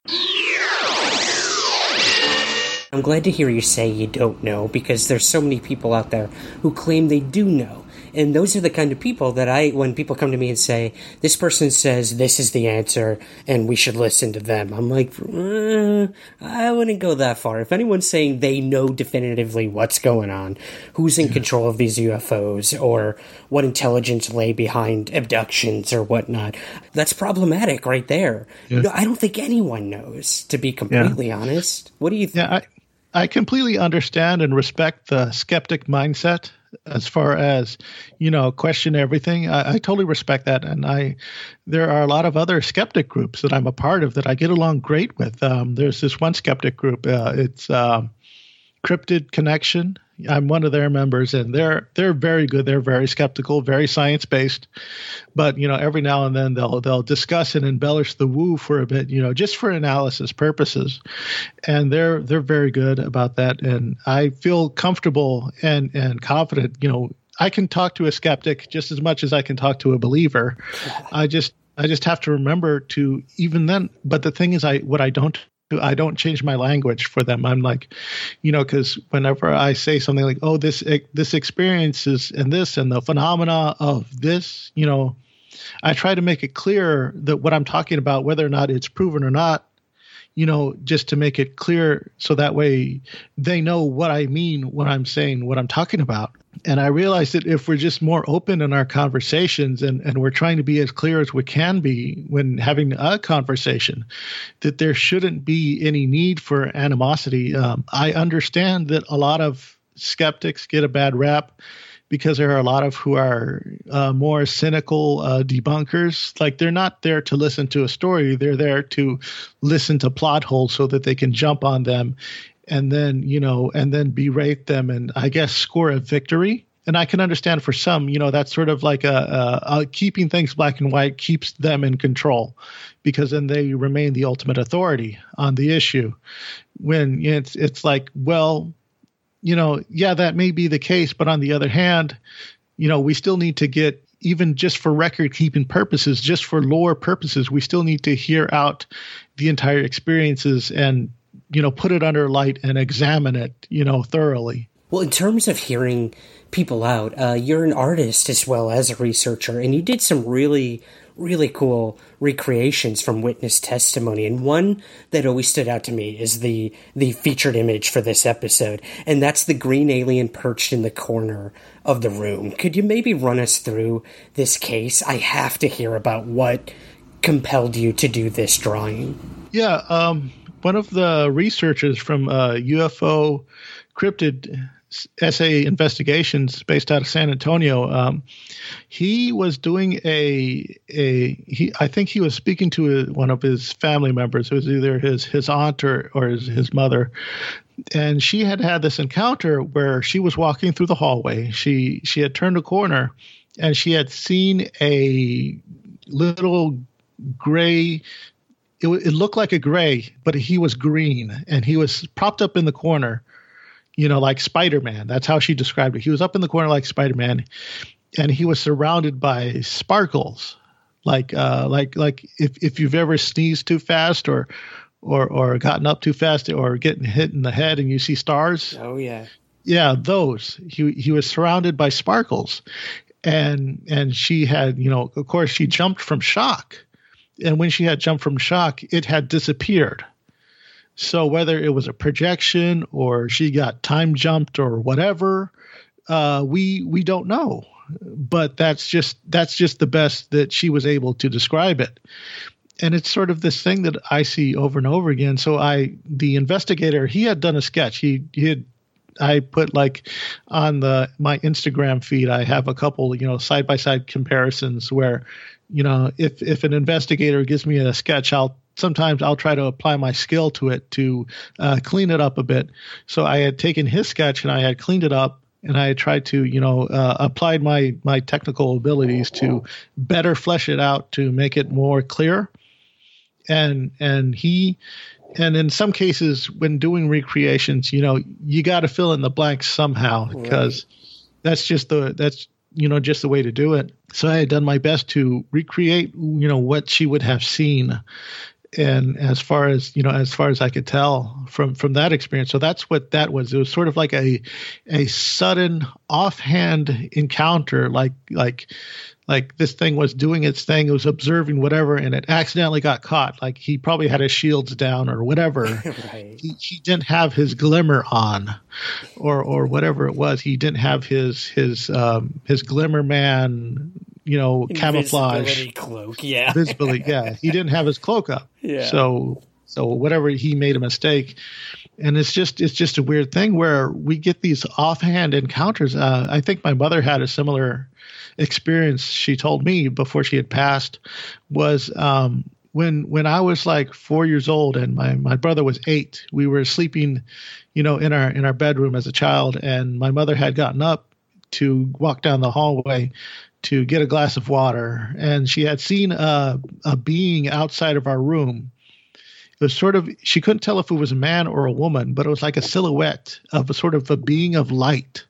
I'm glad to hear you say you don't know because there's so many people out there who claim they do know. And those are the kind of people that I, when people come to me and say, this person says this is the answer and we should listen to them, I'm like, uh, I wouldn't go that far. If anyone's saying they know definitively what's going on, who's in control of these UFOs, or what intelligence lay behind abductions or whatnot, that's problematic right there. Yeah. No, I don't think anyone knows, to be completely honest. What do you think? Yeah, I, I completely understand and respect the skeptic mindset as far as you know question everything I, I, totally respect that. And i there are a lot of other skeptic groups that i'm a part of that i get along great with. Um, there's this one skeptic group uh, it's um, cryptid connection i'm one of their members and they're they're very good. They're very skeptical very science based but you know every now and then they'll they'll discuss and embellish the woo for a bit you know just for analysis purposes. And they're they're very good about that. And i feel comfortable and and confident you know i can talk to a skeptic just as much as i can talk to a believer. I just i just have to remember to even then. But the thing is i what i don't I don't change my language for them. I'm like, you know, because whenever I say something like, "Oh, this this experience is and this and the phenomena of this," you know, I try to make it clear that what I'm talking about, whether or not it's proven or not, you know, just to make it clear, so that way they know what I mean when I'm saying what I'm talking about. And I realize that if we're just more open in our conversations and, and we're trying to be as clear as we can be when having a conversation, that there shouldn't be any need for animosity. Um, I understand that a lot of skeptics get a bad rap because there are a lot of who are uh, more cynical uh, debunkers. Like they're not there to listen to a story; they're there to listen to plot holes so that they can jump on them and then you know and then berate them and i guess score a victory. And i can understand for some you know that's sort of like a, a, a, keeping things black and white keeps them in control because then they remain the ultimate authority on the issue. When it's it's like well you know yeah that may be the case but on the other hand you know we still need to get even just for record keeping purposes just for lore purposes we still need to hear out the entire experiences and you know put it under light and examine it you know thoroughly Well, in terms of hearing people out, uh, you're an artist as well as a researcher, and you did some really, really cool recreations from witness testimony. And one that always stood out to me is the the featured image for this episode, and that's the green alien perched in the corner of the room. Could you maybe run us through this case? I have to hear about what compelled you to do this drawing. Yeah, um, one of the researchers from uh, UFO cryptid SA investigations based out of San Antonio. Um, he was doing a a he. I think he was speaking to a, one of his family members. It was either his his aunt or or his, his mother, and she had had this encounter where she was walking through the hallway. She she had turned a corner, and she had seen a little gray it, it, looked like a gray, but he was green and he was propped up in the corner you know, like Spider Man. That's how she described it. He was up in the corner like Spider Man, and he was surrounded by sparkles, like uh, like like if if you've ever sneezed too fast or or or gotten up too fast or getting hit in the head and you see stars. Oh yeah. Yeah, those. He he was surrounded by sparkles. And and she had, you know, of course she jumped from shock. And when she had jumped from shock, it had disappeared. So whether it was a projection or she got time jumped or whatever, uh, we we don't know. But that's just that's just the best that she was able to describe it. And it's sort of this thing that I see over and over again. So I the investigator he had done a sketch. He he had I put like on the my Instagram feed. I have a couple, you know, side by side comparisons where, you know, if if an investigator gives me a sketch, I'll sometimes I'll try to apply my skill to it to uh, clean it up a bit. So I had taken his sketch and I had cleaned it up and I had tried to, you know, uh, applied my my technical abilities to better flesh it out to make it more clear. And and he and in some cases when doing recreations, you know, you got to fill in the blanks somehow because right. that's just the that's you know just the way to do it. So I had done my best to recreate, you know, what she would have seen and as far as you know as far as i could tell from from that experience. So that's what that was. It was sort of like a a sudden offhand encounter like like like this thing was doing its thing it was observing whatever and it accidentally got caught. Like he probably had his shields down or whatever. Right. he, he didn't have his glimmer on or or whatever it was. He didn't have his his um his glimmer man you know, camouflage cloak. Yeah, visibility. Yeah, he didn't have his cloak up. Yeah. So so whatever he made a mistake, and it's just it's just a weird thing where we get these offhand encounters. Uh, I think my mother had a similar experience. She told me before she had passed was um, when when I was like four years old and my my brother was eight. We were sleeping, you know, in our in our bedroom as a child, and my mother had gotten up to walk down the hallway to get a glass of water, and she had seen a, a being outside of our room. It was sort of she couldn't tell if it was a man or a woman, but it was like a silhouette of a sort of a being of light,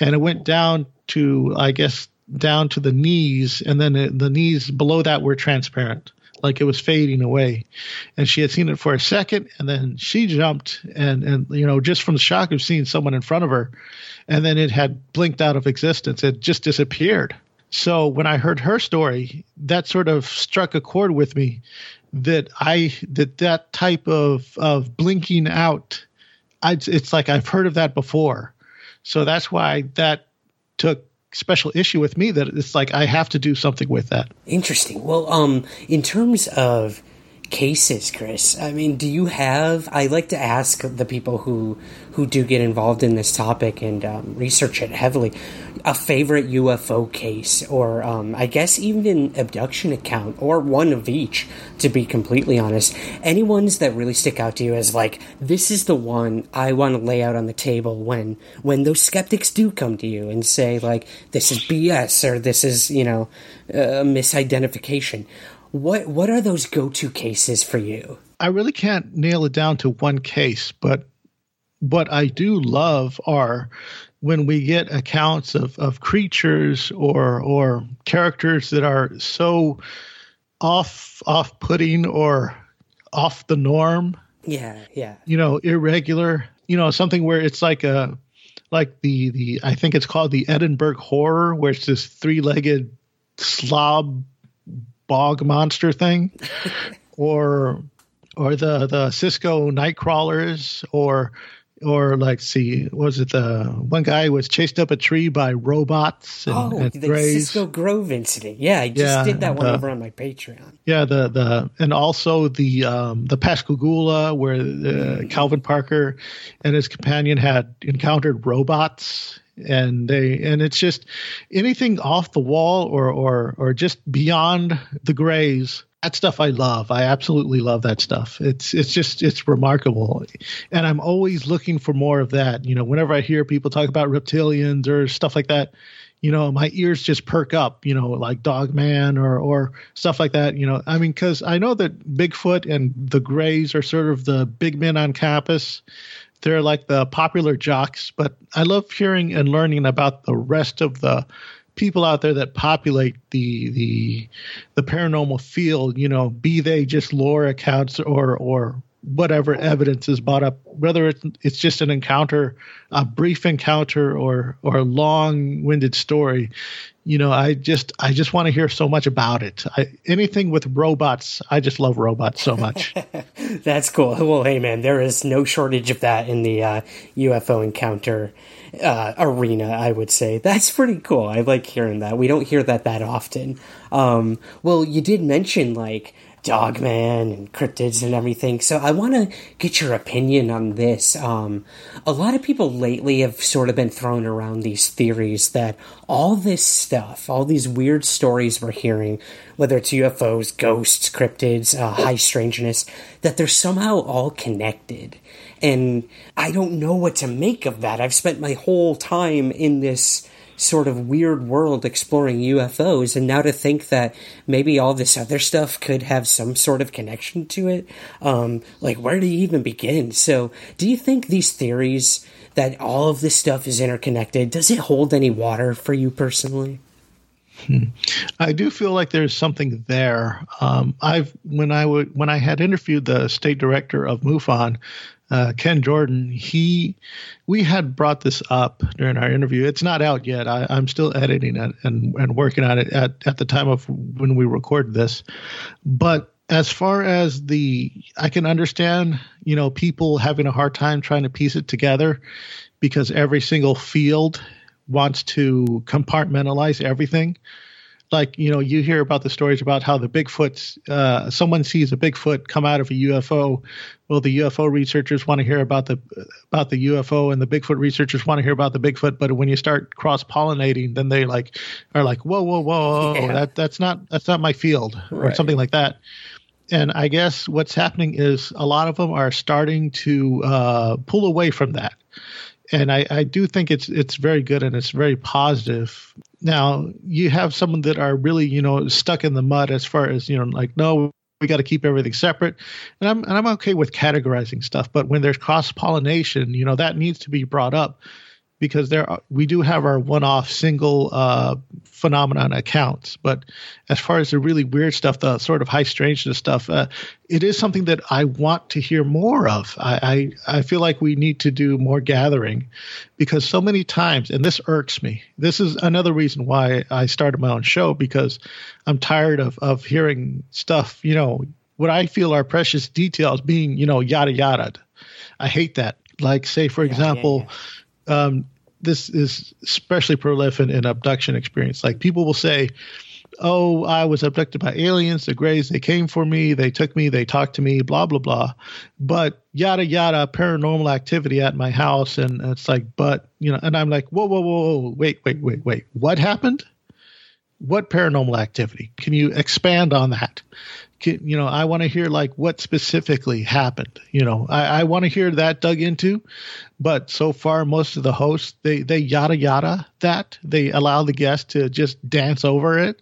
and it went down to I guess down to the knees, and then the knees below that were transparent like it was fading away. And she had seen it for a second, and then she jumped, and and you know just from the shock of seeing someone in front of her, and then it had blinked out of existence. It just disappeared. So when I heard her story, that sort of struck a chord with me that I that that type of of blinking out, I, it's like I've heard of that before. So that's why that took special issue with me that it's like I have to do something with that. Interesting. Well, um, in terms of cases, Chris, I mean, do you have? I like to ask the people who who do get involved in this topic and um, research it heavily a favorite UFO case, or um, I guess even an abduction account, or one of each, to be completely honest. Any ones that really stick out to you as like, this is the one I want to lay out on the table when when those skeptics do come to you and say like, this is BS or this is you know a misidentification. What what are those go to cases for you? I really can't nail it down to one case, but what I do love are when we get accounts of, of creatures or or characters that are so off off putting or off the norm. Yeah, yeah. You know, irregular. You know, something where it's like a like the the I think it's called the Enfield Horror, where it's this three legged slob bog monster thing, or or the the Cisco night crawlers, or or like see was it the one guy was chased up a tree by robots and, oh and the Greys. cisco grove incident. Yeah i just Yeah, did that one the- over on my patreon. Yeah, the the and also the um, the Pascagoula where uh, Calvin Parker and his companion had encountered robots and they and it's just anything off the wall or or or just beyond the grays. That stuff I love. I absolutely love that stuff. It's it's just it's remarkable, and I'm always looking for more of that. You know, whenever I hear people talk about reptilians or stuff like that, you know, my ears just perk up, you know, like Dogman or or stuff like that. You know, I mean, because I know that Bigfoot and the Greys are sort of the big men on campus. They're like the popular jocks, but I love hearing and learning about the rest of the people out there that populate the the the paranormal field. You know, be they just lore accounts or or whatever evidence is brought up, whether it's it's just an encounter, a brief encounter, or or a long-winded story. You know, I just I just want to hear so much about it. I, anything with robots, I just love robots so much. That's cool. Well, hey, man, there is no shortage of that in the uh, UFO encounter uh, arena, I would say. That's pretty cool. I like hearing that. We don't hear that that often. Um, well, you did mention, like, Dogman and cryptids and everything. So I want to get your opinion on this. Um, a lot of people lately have sort of been throwing around these theories that all this stuff, all these weird stories we're hearing, whether it's UFOs, ghosts, cryptids, uh, high strangeness, that they're somehow all connected. And I don't know what to make of that. I've spent my whole time in this sort of weird world exploring UFOs, and now to think that maybe all this other stuff could have some sort of connection to it, um, like where do you even begin? So, do you think these theories that all of this stuff is interconnected, does it hold any water for you personally? I do feel like there's something there. Um, I've when I would when I had interviewed the state director of MUFON, uh, Ken Jordan, he we had brought this up during our interview. It's not out yet. I, I'm still editing it and and working on it at at the time of when we recorded this. But as far as the, I can understand, you know, people having a hard time trying to piece it together because every single field wants to compartmentalize everything like you know you hear about the stories about how the bigfoot uh, someone sees a bigfoot come out of a ufo well the ufo researchers want to hear about the about the ufo and the bigfoot researchers want to hear about the bigfoot but when you start cross pollinating then they like are like whoa whoa whoa, Yeah. that that's not that's not my field or something like that and i guess what's happening is a lot of them are starting to uh, pull away from that and I, I do think it's it's very good and it's very positive. Now you have some that are really you know stuck in the mud as far as you know like no we got to keep everything separate, and I'm and I'm okay with categorizing stuff, but when there's cross pollination, you know that needs to be brought up because there are, we do have our one-off single uh, phenomenon accounts, but as far as the really weird stuff, the sort of high strangeness stuff, uh, it is something that I want to hear more of. I, I I feel like we need to do more gathering because so many times, and this irks me. This is another reason why I started my own show because I'm tired of of hearing stuff. You know what I feel are precious details being you know yada yada. I hate that. Like say for yeah, example um, this is especially prolific in abduction experience. Like people will say, "Oh, I was abducted by aliens. The Greys, they came for me. They took me. They talked to me. Blah blah blah." But yada yada, paranormal activity at my house, and it's like, but you know, and I'm like, whoa whoa whoa, whoa wait wait wait wait, what happened? What paranormal activity? Can you expand on that? You know, I want to hear like what specifically happened. You know, I, I want to hear that dug into but so far most of the hosts they they yada yada that they allow the guest to just dance over it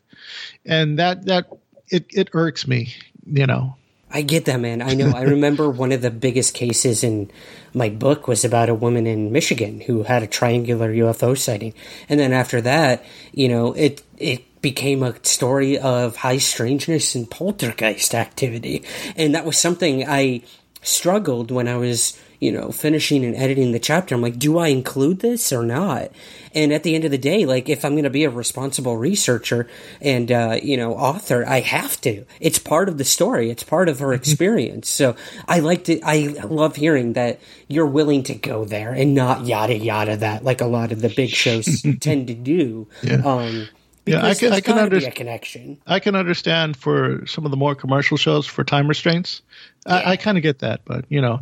and that that it it irks me you know I get that, man. I know. I remember one of the biggest cases in my book was about a woman in Michigan who had a triangular UFO sighting, and then after that, you know, it it became a story of high strangeness and poltergeist activity, and that was something I struggled when I was you know, finishing and editing the chapter, I'm like, do I include this or not? And at the end of the day, like, if I'm going to be a responsible researcher and, uh, you know, author, I have to. It's part of the story. It's part of her mm-hmm. experience. so I like to, I love hearing that you're willing to go there and not yada yada that like a lot of the big shows tend to do. Yeah. Um, yeah, I can, I can understand connection. I can understand for some of the more commercial shows for time restraints. Yeah. I, I kind of get that, but you know,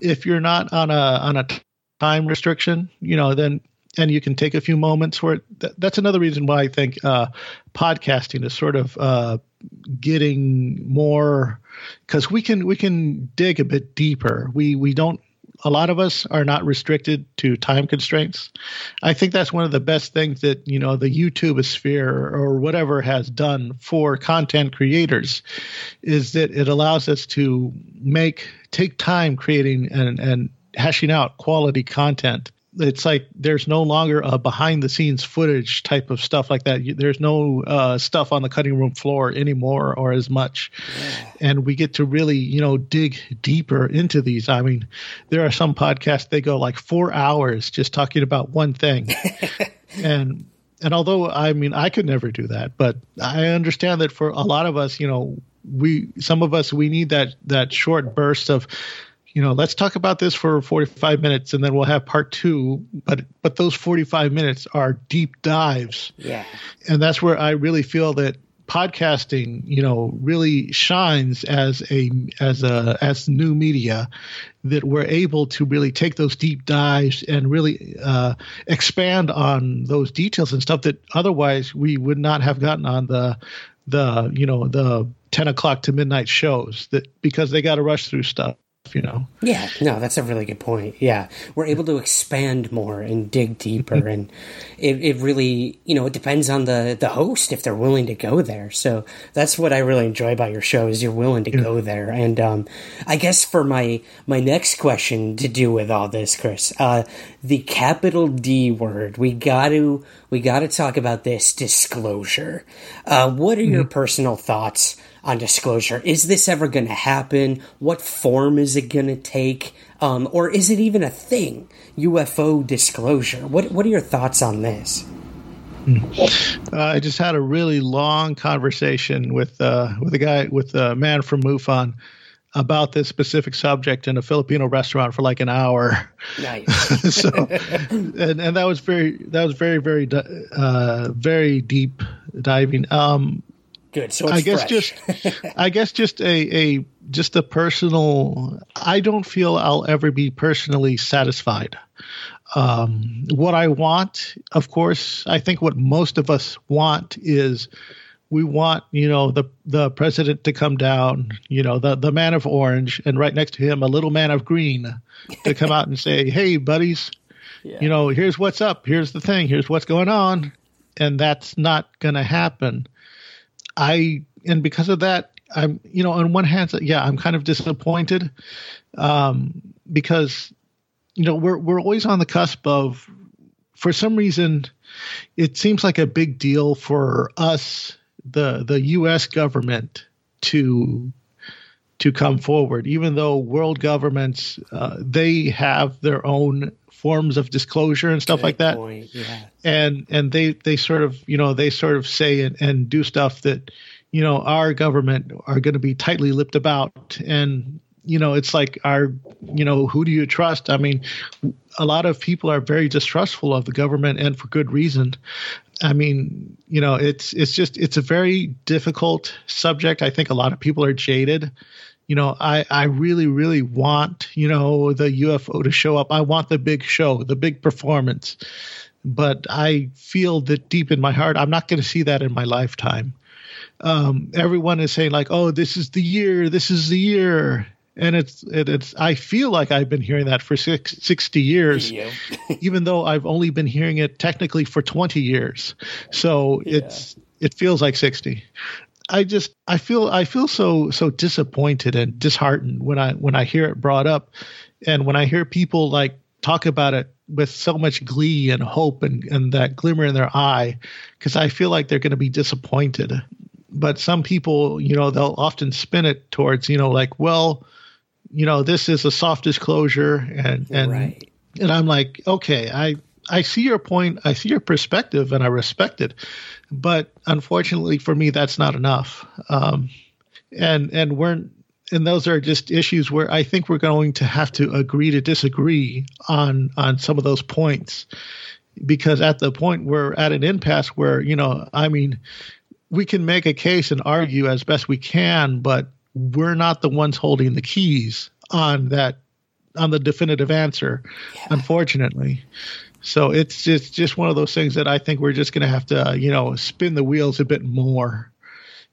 if you're not on a on a time restriction, you know, then and you can take a few moments where that's another reason why I think uh, podcasting is sort of uh, getting more because we can we can dig a bit deeper. We we don't a lot of us are not restricted to time constraints. I think that's one of the best things that you know the YouTube sphere or whatever has done for content creators is that it allows us to make take time creating and and hashing out quality content it's like there's no longer a behind the scenes footage type of stuff like that. There's no uh, stuff on the cutting room floor anymore or as much. Yeah. And we get to really, you know, dig deeper into these. I mean, there are some podcasts they go like four hours just talking about one thing. and and although I mean I could never do that, but I understand that for a lot of us, you know, we some of us we need that that short burst of you know, let's talk about this for 45 minutes and then we'll have part two. But but those 45 minutes are deep dives. Yeah. And that's where I really feel that podcasting, you know, really shines as a as a as new media that we're able to really take those deep dives and really uh, expand on those details and stuff that otherwise we would not have gotten on the the you know the 10 o'clock to midnight shows that because they got to rush through stuff you know. Yeah, no, that's a really good point. Yeah, we're able to expand more and dig deeper, mm-hmm. and it, it really, you know, it depends on the the host if they're willing to go there. So that's what I really enjoy about your show is you're willing to yeah. go there. And um, I guess for my my next question to do with all this, Chris, uh, the capital D word, we got to we got to talk about this disclosure. Uh, what are mm-hmm. your personal thoughts? On disclosure. Is this ever going to happen? What form is it going to take? Um, or is it even a thing? UFO disclosure. What What are your thoughts on this? Uh, I just had a really long conversation with uh, with a guy with a man from MUFON about this specific subject in a Filipino restaurant for like an hour. Nice. so, and and that was very that was very very uh, very deep diving. Um, Good. So I guess fresh. just I guess just a, a just a personal I don't feel I'll ever be personally satisfied. Um, what I want, of course, I think what most of us want is we want, you know, the the president to come down, you know, the the man of orange, and right next to him a little man of green to come out and say, "Hey, buddies, yeah. you know, here's what's up. Here's the thing. Here's what's going on," and that's not going to happen. I and because of that, I'm you know on one hand, yeah, I'm kind of disappointed um, because you know we're we're always on the cusp of for some reason it seems like a big deal for us the the U.S. government to to come forward, even though world governments uh, they have their own forms of disclosure and stuff Good like that. Point. And and they they sort of you know they sort of say and, and do stuff that you know our government are going to be tightly lipped about. And you know it's like our you know who do you trust? I mean a lot of people are very distrustful of the government and for good reason. I mean you know it's it's just it's a very difficult subject. I think a lot of people are jaded you know, I, I really, really want, you know, the UFO to show up. I want the big show, the big performance. But I feel that deep in my heart, I'm not going to see that in my lifetime. Um, everyone is saying like, "Oh, this is the year. This is the year," and it's it, it's. I feel like I've been hearing that for six, 60 years, even though I've only been hearing it technically for 20 years. So yeah. it's it feels like 60. I just I feel I feel so so disappointed and disheartened when I when I hear it brought up, and when I hear people like talk about it with so much glee and hope and and that glimmer in their eye, because I feel like they're going to be disappointed. But some people, you know, they'll often spin it towards you know like well you know, this is a soft disclosure, and and Right. and I'm like, okay, I I see your point, I see your perspective, and I respect it, but unfortunately for me, that's not enough. Um, and and we're and those are just issues where I think we're going to have to agree to disagree on on some of those points because at the point we're at an impasse where you know I mean we can make a case and argue as best we can, but we're not the ones holding the keys on that on the definitive answer, unfortunately. So it's just just one of those things that I think we're just going to have to uh, you know spin the wheels a bit more.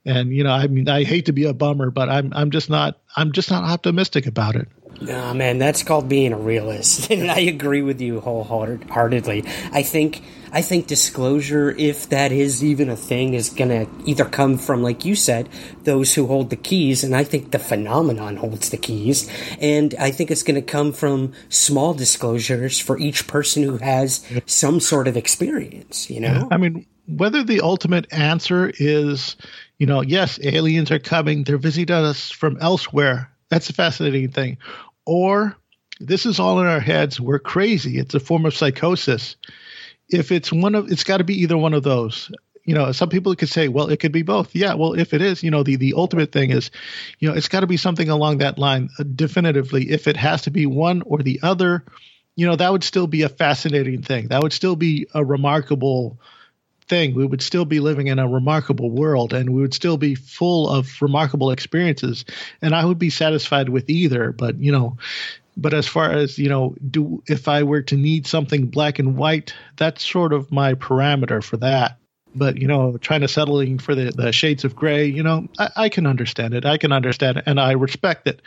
And you know, I mean, I hate to be a bummer, but I'm I'm just not I'm just not optimistic about it. No, man, that's called being a realist, and I agree with you wholeheartedly. I think I think disclosure, if that is even a thing, is gonna either come from, like you said, those who hold the keys, and I think the phenomenon holds the keys, and I think it's gonna come from small disclosures for each person who has some sort of experience. You know, I mean, whether the ultimate answer is, you know, yes, aliens are coming, they're visiting us from elsewhere. That's a fascinating thing. Or this is all in our heads. We're crazy. It's a form of psychosis. If it's one of, it's got to be either one of those. You know, some people could say, well, it could be both. Yeah, well, if it is, you know, the the ultimate thing is, you know, it's got to be something along that line uh, definitively. If it has to be one or the other, you know, that would still be a fascinating thing. That would still be a remarkable thing. We would still be living in a remarkable world and we would still be full of remarkable experiences. And I would be satisfied with either. But, you know, but as far as, you know, do if I were to need something black and white, that's sort of my parameter for that. But, you know, trying to settling for the, the shades of gray, you know, I, I can understand it. I can understand it and I respect it.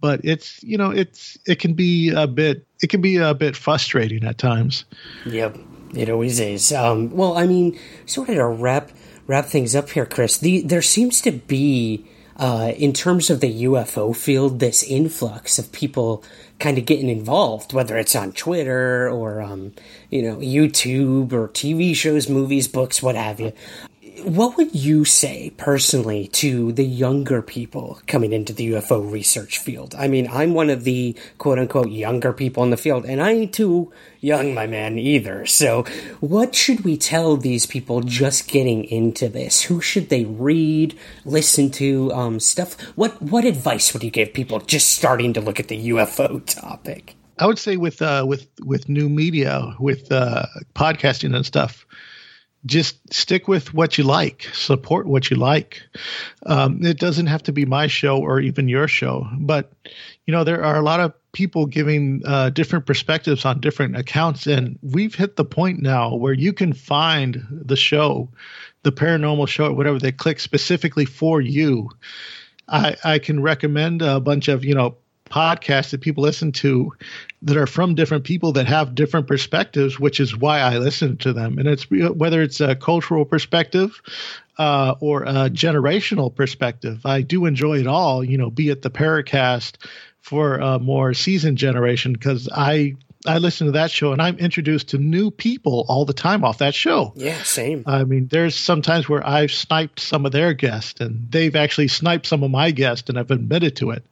But it's, you know, it's, it can be a bit, it can be a bit frustrating at times. Yep, it always is. Um, well, I mean, sort of to wrap wrap things up here, Chris. The there seems to be, uh, in terms of the UFO field, this influx of people kind of getting involved, whether it's on Twitter or um, you know YouTube or TV shows, movies, books, what have you. What would you say personally to the younger people coming into the UFO research field? I mean, I'm one of the quote unquote younger people in the field, and I ain't too young, my man, either. So, what should we tell these people just getting into this? Who should they read, listen to, um, stuff? What what advice would you give people just starting to look at the UFO topic? I would say with uh, with with new media, with uh, podcasting and stuff, just stick with what you like, support what you like. Um, it doesn't have to be my show or even your show, but you know there are a lot of people giving uh, different perspectives on different accounts, and we've hit the point now where you can find the show, the paranormal show, or whatever they click specifically for you. I, I can recommend a bunch of you know podcasts that people listen to that are from different people that have different perspectives, which is why I listen to them. And it's whether it's a cultural perspective uh, or a generational perspective. I do enjoy it all, you know, be it the Paracast for a more seasoned generation because I I listen to that show and I'm introduced to new people all the time off that show. Yeah, same. I mean, there's sometimes where I've sniped some of their guests, and they've actually sniped some of my guests, and I've admitted to it.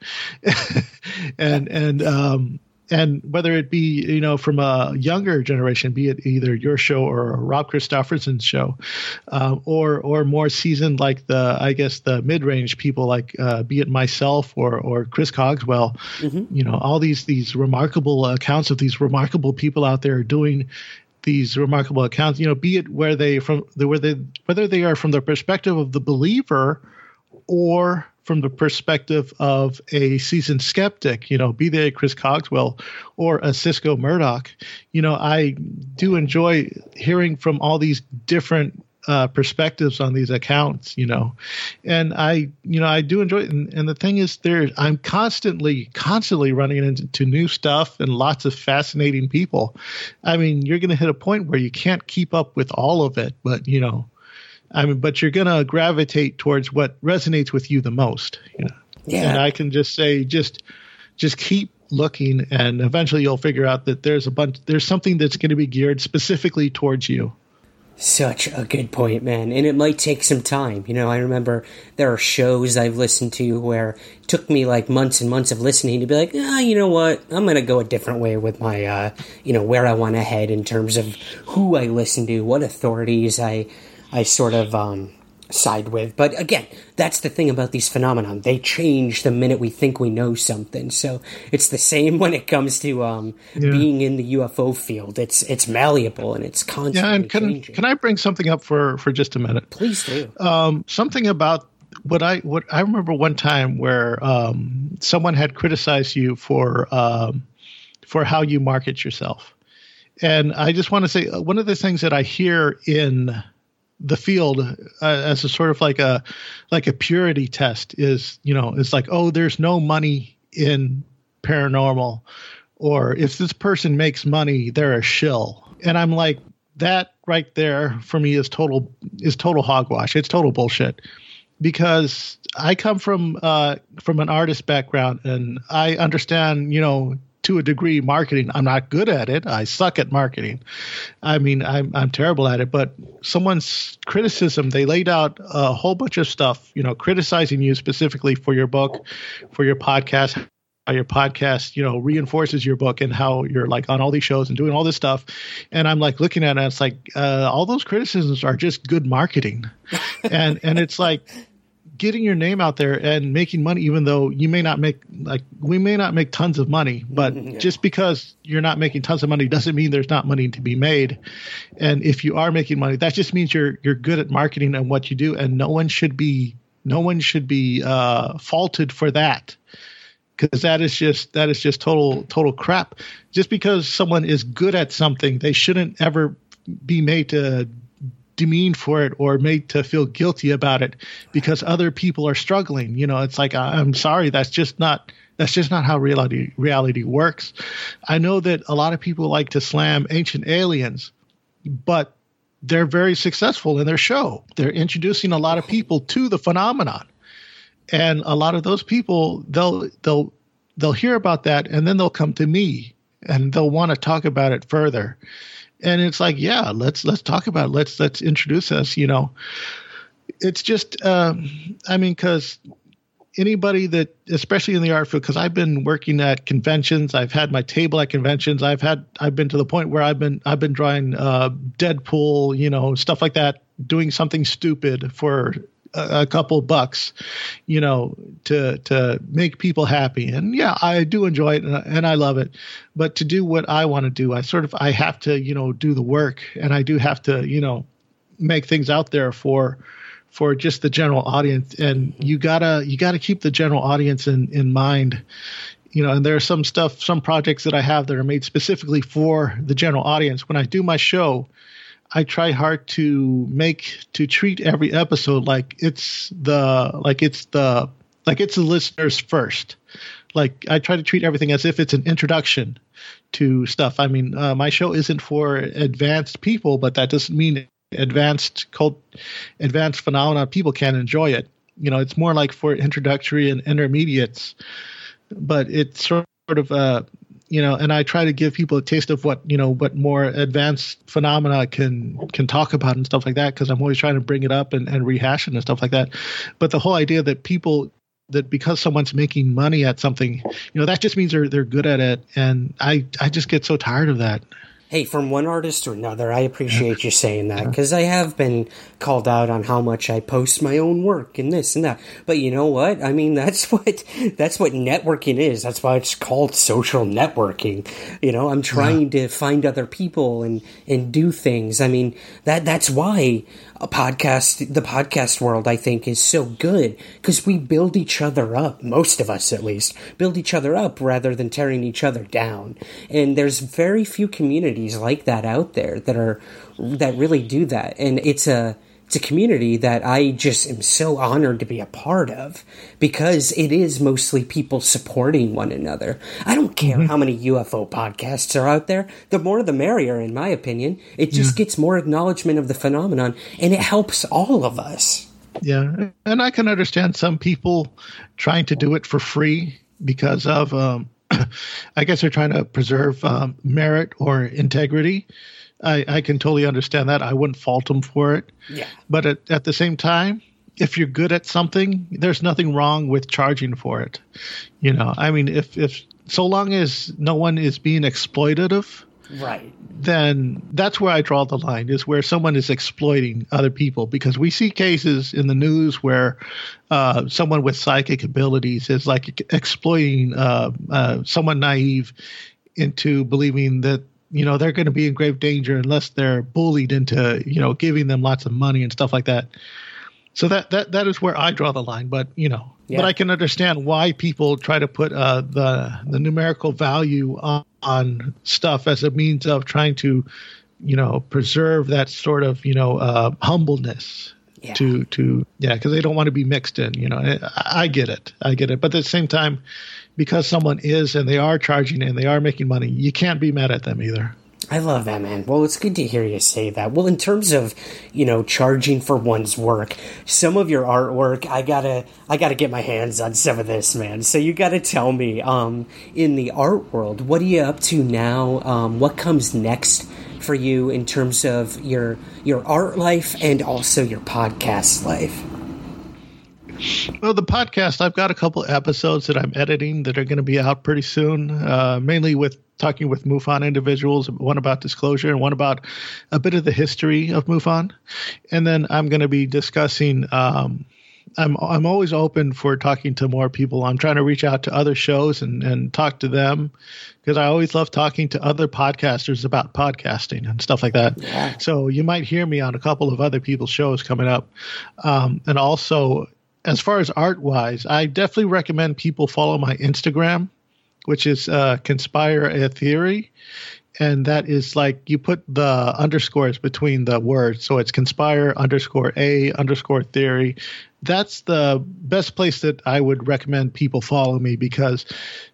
and and um, and whether it be you know from a younger generation, be it either your show or Rob Christofferson's show, um, or or more seasoned like the I guess the mid range people like uh, be it myself or or Chris Cogswell, you know all these these remarkable accounts of these remarkable people out there doing these remarkable accounts. You know, be it where they from the where they whether they are from the perspective of the believer or from the perspective of a seasoned skeptic, you know, be they Chris Cogswell or a Cisco Murdoch, you know, I do enjoy hearing from all these different uh, perspectives on these accounts, you know, and I, you know, I do enjoy it. And, and the thing is, there, I'm constantly, constantly running into new stuff and lots of fascinating people. I mean, you're going to hit a point where you can't keep up with all of it, but you know, I mean, but you're going to gravitate towards what resonates with you the most. You know? Yeah. And I can just say, just, just keep looking, and eventually you'll figure out that there's a bunch, there's something that's going to be geared specifically towards you. Such a good point, man. And it might take some time. You know, I remember there are shows I've listened to where it took me like months and months of listening to be like, ah, you know what? I'm going to go a different way with my, uh, you know, where I want to head in terms of who I listen to, what authorities I, I sort of, um, side with. But again, that's the thing about these phenomenon. They change the minute we think we know something. So it's the same when it comes to um, yeah. being in the UFO field. It's it's malleable and it's constantly yeah. And can changing. can I bring something up for for just a minute? Please do. Um, something about what I what I remember one time where um, someone had criticized you for um, for how you market yourself. And I just want to say uh, one of the things that I hear in the field uh, as a sort of like a like a purity test is you know it's like oh there's no money in paranormal or if this person makes money they're a shill. And i'm like that right there for me is total is total hogwash. It's total bullshit. Because i come from uh from an artist background and i understand you know to a degree marketing. I'm not good at it. I suck at marketing. I mean, I'm I'm terrible at it. But someone's criticism, they laid out a whole bunch of stuff, you know, criticizing you specifically for your book, for your podcast, how your podcast, you know, reinforces your book and how you're like on all these shows and doing all this stuff. And I'm like looking at it, it's like uh, all those criticisms are just good marketing, and and it's like getting your name out there and making money even though you may not make like we may not make tons of money but yeah. just because you're not making tons of money doesn't mean there's not money to be made. And if you are making money that just means you're you're good at marketing and what you do and no one should be no one should be uh, faulted for that. Because that is just that is just total total crap. Just because someone is good at something they shouldn't ever be made to demeaned for it or made to feel guilty about it because other people are struggling. You know, it's like I'm sorry, that's just not that's just not how reality reality works. I know that a lot of people like to slam ancient aliens, but they're very successful in their show. They're introducing a lot of people to the phenomenon. And a lot of those people they'll they'll they'll hear about that and then they'll come to me and they'll want to talk about it further and it's like yeah let's let's talk about it. Let's let's introduce us you know. It's just um, i mean because anybody that especially in the art field because i've been working at conventions i've had my table at conventions i've had i've been to the point where i've been i've been drawing uh, deadpool you know stuff like that doing something stupid for a, couple bucks, you know, to to make people happy. And yeah, I do enjoy it and, and I love it. But to do what I want to do, I sort of I have to, you know, do the work and I do have to, you know, make things out there for for just the general audience and you gotta you gotta keep the general audience in in mind you know and there are some stuff some projects that i have that are made specifically for the general audience when i do my show I try hard to make to treat every episode like it's the like it's the like it's the listeners first. Like I try to treat everything as if it's an introduction to stuff. I mean, uh, my show isn't for advanced people, but that doesn't mean advanced cult, advanced phenomena people can't enjoy it. You know, it's more like for introductory and intermediates. But it's sort of uh, you know, and I try to give people a taste of what you know, what more advanced phenomena can can talk about and stuff like that. Because I'm always trying to bring it up and, and rehash it and stuff like that. But the whole idea that people that because someone's making money at something, you know, that just means they're they're good at it, and I I just get so tired of that. Hey, from one artist to another, I appreciate you saying that because I have been called out on how much I post my own work and this and that. But you know what? I mean, that's what that's what networking is. That's why it's called social networking. You know, I'm trying yeah. to find other people and and do things. I mean, that that's why a podcast, the podcast world, I think, is so good because we build each other up. Most of us, at least, build each other up rather than tearing each other down. And there's very few communities like that out there that are that really do that. And it's a it's a community that I just am so honored to be a part of because it is mostly people supporting one another. I don't care mm-hmm. how many UFO podcasts are out there. The more the merrier, in my opinion. It just yeah. gets more acknowledgement of the phenomenon and it helps all of us. Yeah. And I can understand some people trying to do it for free because of, um, I guess they're trying to preserve um, merit or integrity. I, I can totally understand that. I wouldn't fault them for it. Yeah. But at, at the same time, if you're good at something, there's nothing wrong with charging for it. You know, I mean, if if so long as no one is being exploitative, Right. then that's where I draw the line is where someone is exploiting other people because we see cases in the news where uh, someone with psychic abilities is like exploiting uh, uh, someone naive into believing that you know they're going to be in grave danger unless they're bullied into you know giving them lots of money and stuff like that. So that that that is where I draw the line. But you know, Yeah. but I can understand why people try to put uh, the the numerical value on, on stuff as a means of trying to, you know, preserve that sort of you know uh, humbleness. Yeah. To to yeah, because they don't want to be mixed in. You know, I, I get it, I get it. But at the same time, because someone is and they are charging and they are making money, you can't be mad at them either. I love that, man. Well, it's good to hear you say that. Well, in terms of, you know, charging for one's work, some of your artwork, I gotta, I gotta get my hands on some of this, man. So you gotta tell me, um, in the art world, what are you up to now? Um, what comes next for you in terms of your your art life and also your podcast life? Well, the podcast, I've got a couple episodes that I'm editing that are going to be out pretty soon, uh, mainly with talking with MUFON individuals, one about disclosure and one about a bit of the history of MUFON. And then I'm going to be discussing. Um, I'm I'm always open for talking to more people. I'm trying to reach out to other shows and, and talk to them because I always love talking to other podcasters about podcasting and stuff like that. So you might hear me on a couple of other people's shows coming up. Um, and also, as far as art wise, I definitely recommend people follow my Instagram, which is uh, Conspire a Theory. And that is like you put the underscores between the words. So it's conspire underscore a underscore theory. That's the best place that I would recommend people follow me because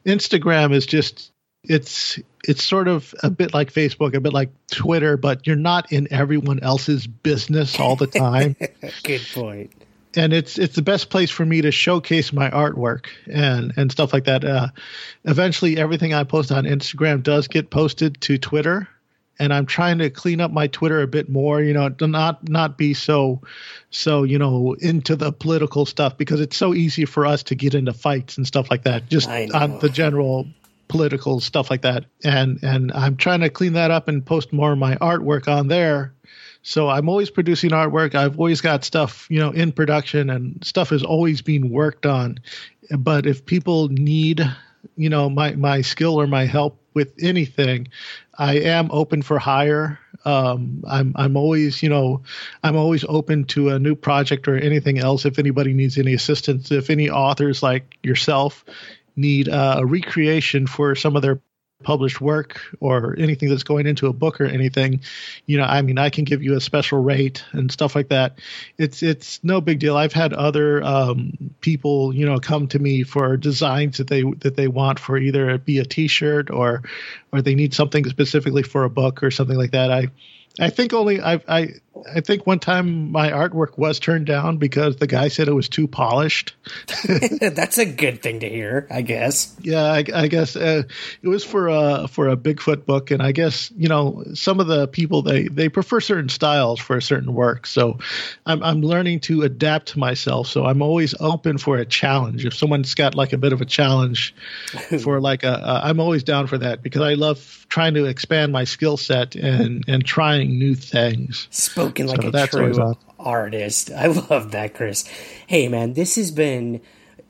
Instagram is just it's it's sort of a bit like Facebook, a bit like Twitter, but you're not in everyone else's business all the time Good point. And it's it's the best place for me to showcase my artwork and and stuff like that. Uh, eventually, everything I post on Instagram does get posted to Twitter, and I'm trying to clean up my Twitter a bit more. You know, not not be so so you know into the political stuff because it's so easy for us to get into fights and stuff like that. Just on the general political stuff like that and and I'm trying to clean that up and post more of my artwork on there so I'm always producing artwork. I've always got stuff, you know, in production and stuff is always being worked on. But if people need, you know, my my skill or my help with anything, I am open for hire. Um, I'm I'm always, you know, I'm always open to a new project or anything else. If anybody needs any assistance, if any authors like yourself need uh, a recreation for some of their published work or anything that's going into a book or anything you know i mean i can give you a special rate and stuff like that. It's it's no big deal. I've had other um, people you know come to me for designs that they that they want for either it be a t-shirt or or they need something specifically for a book or something like that. I I think only I I I think one time my artwork was turned down because the guy said it was too polished. That's a good thing to hear, I guess. Yeah, I, I guess uh, it was for a for a Bigfoot book, and I guess you know some of the people they they prefer certain styles for a certain work. So I'm I'm learning to adapt myself. So I'm always open for a challenge. If someone's got like a bit of a challenge for like a, a I'm always down for that because I love trying to expand my skill set and and trying new things. Spoken like So a true artist. I love that, Chris. Hey, man, this has been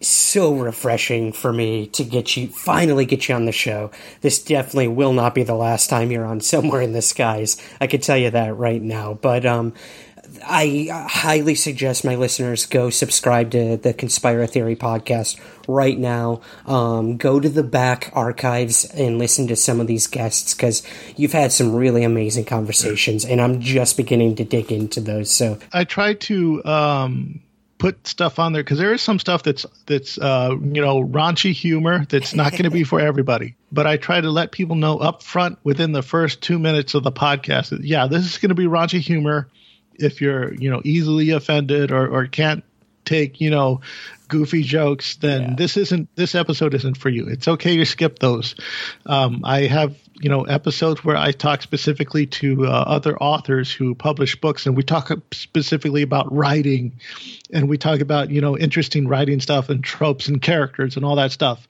so refreshing for me to get you finally get you on the show. This definitely will not be the last time you're on somewhere in the skies. I could tell you that right now. But um I highly suggest my listeners go subscribe to the Conspire a Theory podcast right now. Um, go to the back archives and listen to some of these guests because you've had some really amazing conversations, and I'm just beginning to dig into those. So I try to um, put stuff on there because there is some stuff that's that's uh, you know raunchy humor that's not going to be for everybody. But I try to let people know up front within the first two minutes of the podcast that yeah, this is going to be raunchy humor. If you're you know easily offended or or can't take you know goofy jokes, then Yeah. this isn't this episode isn't for you. It's okay to skip those. Um, I have you know episodes where I talk specifically to uh, other authors who publish books, and we talk specifically about writing, and we talk about you know interesting writing stuff and tropes and characters and all that stuff.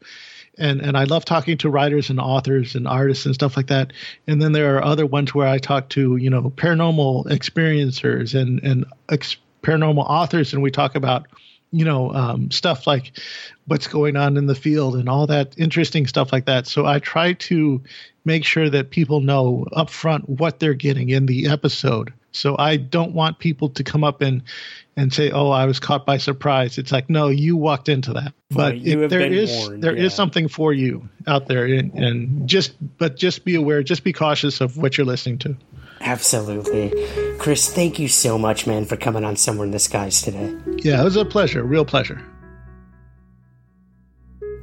And and I love talking to writers and authors and artists and stuff like that. And then there are other ones where I talk to you know paranormal experiencers and and ex- paranormal authors, and we talk about you know um, stuff like what's going on in the field and all that interesting stuff like that. So I try to make sure that people know up front what they're getting in the episode. So I don't want people to come up and and say, "Oh, I was caught by surprise." It's like, no, you walked into that. But Right, you if have there been is warned, there is something for you out there, and, and just but just be aware, just be cautious of what you're listening to. Absolutely. Chris, thank you so much, man, for coming on Somewhere in the Skies today. Yeah, it was a pleasure, real pleasure.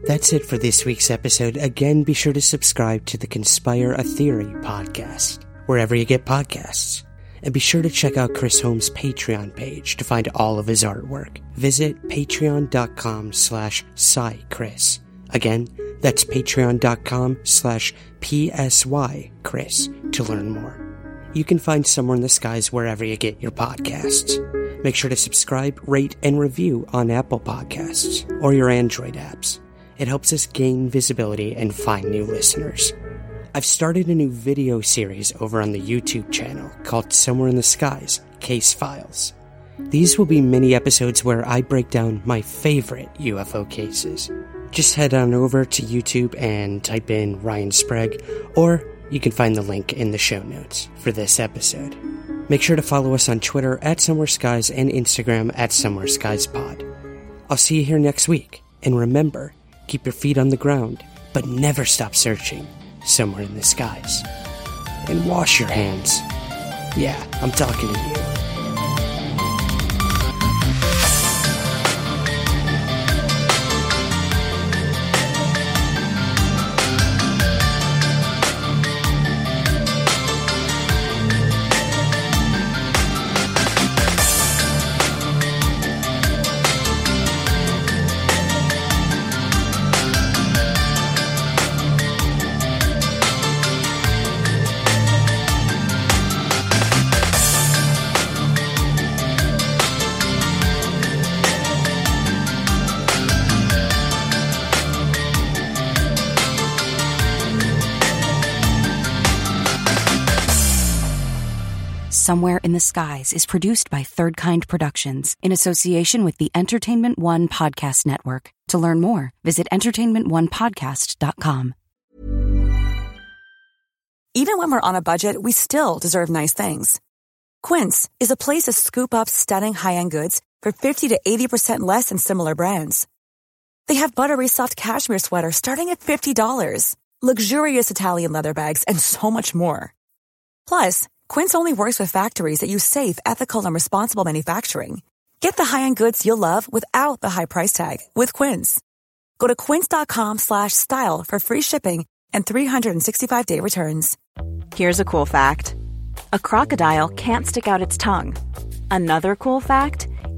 That's it for this week's episode. Again, be sure to subscribe to the Conspire a Theory podcast, wherever you get podcasts. And be sure to check out Chris Holmes' Patreon page to find all of his artwork. Visit patreon.com slash psychris. Again, that's patreon.com slash psy Chris to learn more. You can find Somewhere in the Skies wherever you get your podcasts. Make sure to subscribe, rate, and review on Apple Podcasts or your Android apps. It helps us gain visibility and find new listeners. I've started a new video series over on the YouTube channel called Somewhere in the Skies Case Files. These will be mini episodes where I break down my favorite UFO cases. Just head on over to YouTube and type in Ryan Sprague, or you can find the link in the show notes for this episode. Make sure to follow us on Twitter at Somewhere Skies and Instagram at Somewhere Skies Pod. I'll see you here next week, and remember, keep your feet on the ground, but never stop searching somewhere in the skies. And wash your hands. Yeah, I'm talking to you. Somewhere in the Skies is produced by Third Kind Productions in association with the Entertainment One Podcast Network. To learn more, visit entertainmentonepodcast.com. Even when we're on a budget, we still deserve nice things. Quince is a place to scoop up stunning high-end goods for 50 to 80% less than similar brands. They have buttery soft cashmere sweaters starting at $50, luxurious Italian leather bags, and so much more. Plus, Quince only works with factories that use safe, ethical, and responsible manufacturing. Get the high-end goods you'll love without the high price tag with Quince. Go to quince.com slash style for free shipping and 365-day returns. Here's a cool fact a crocodile can't stick out its tongue. Another cool fact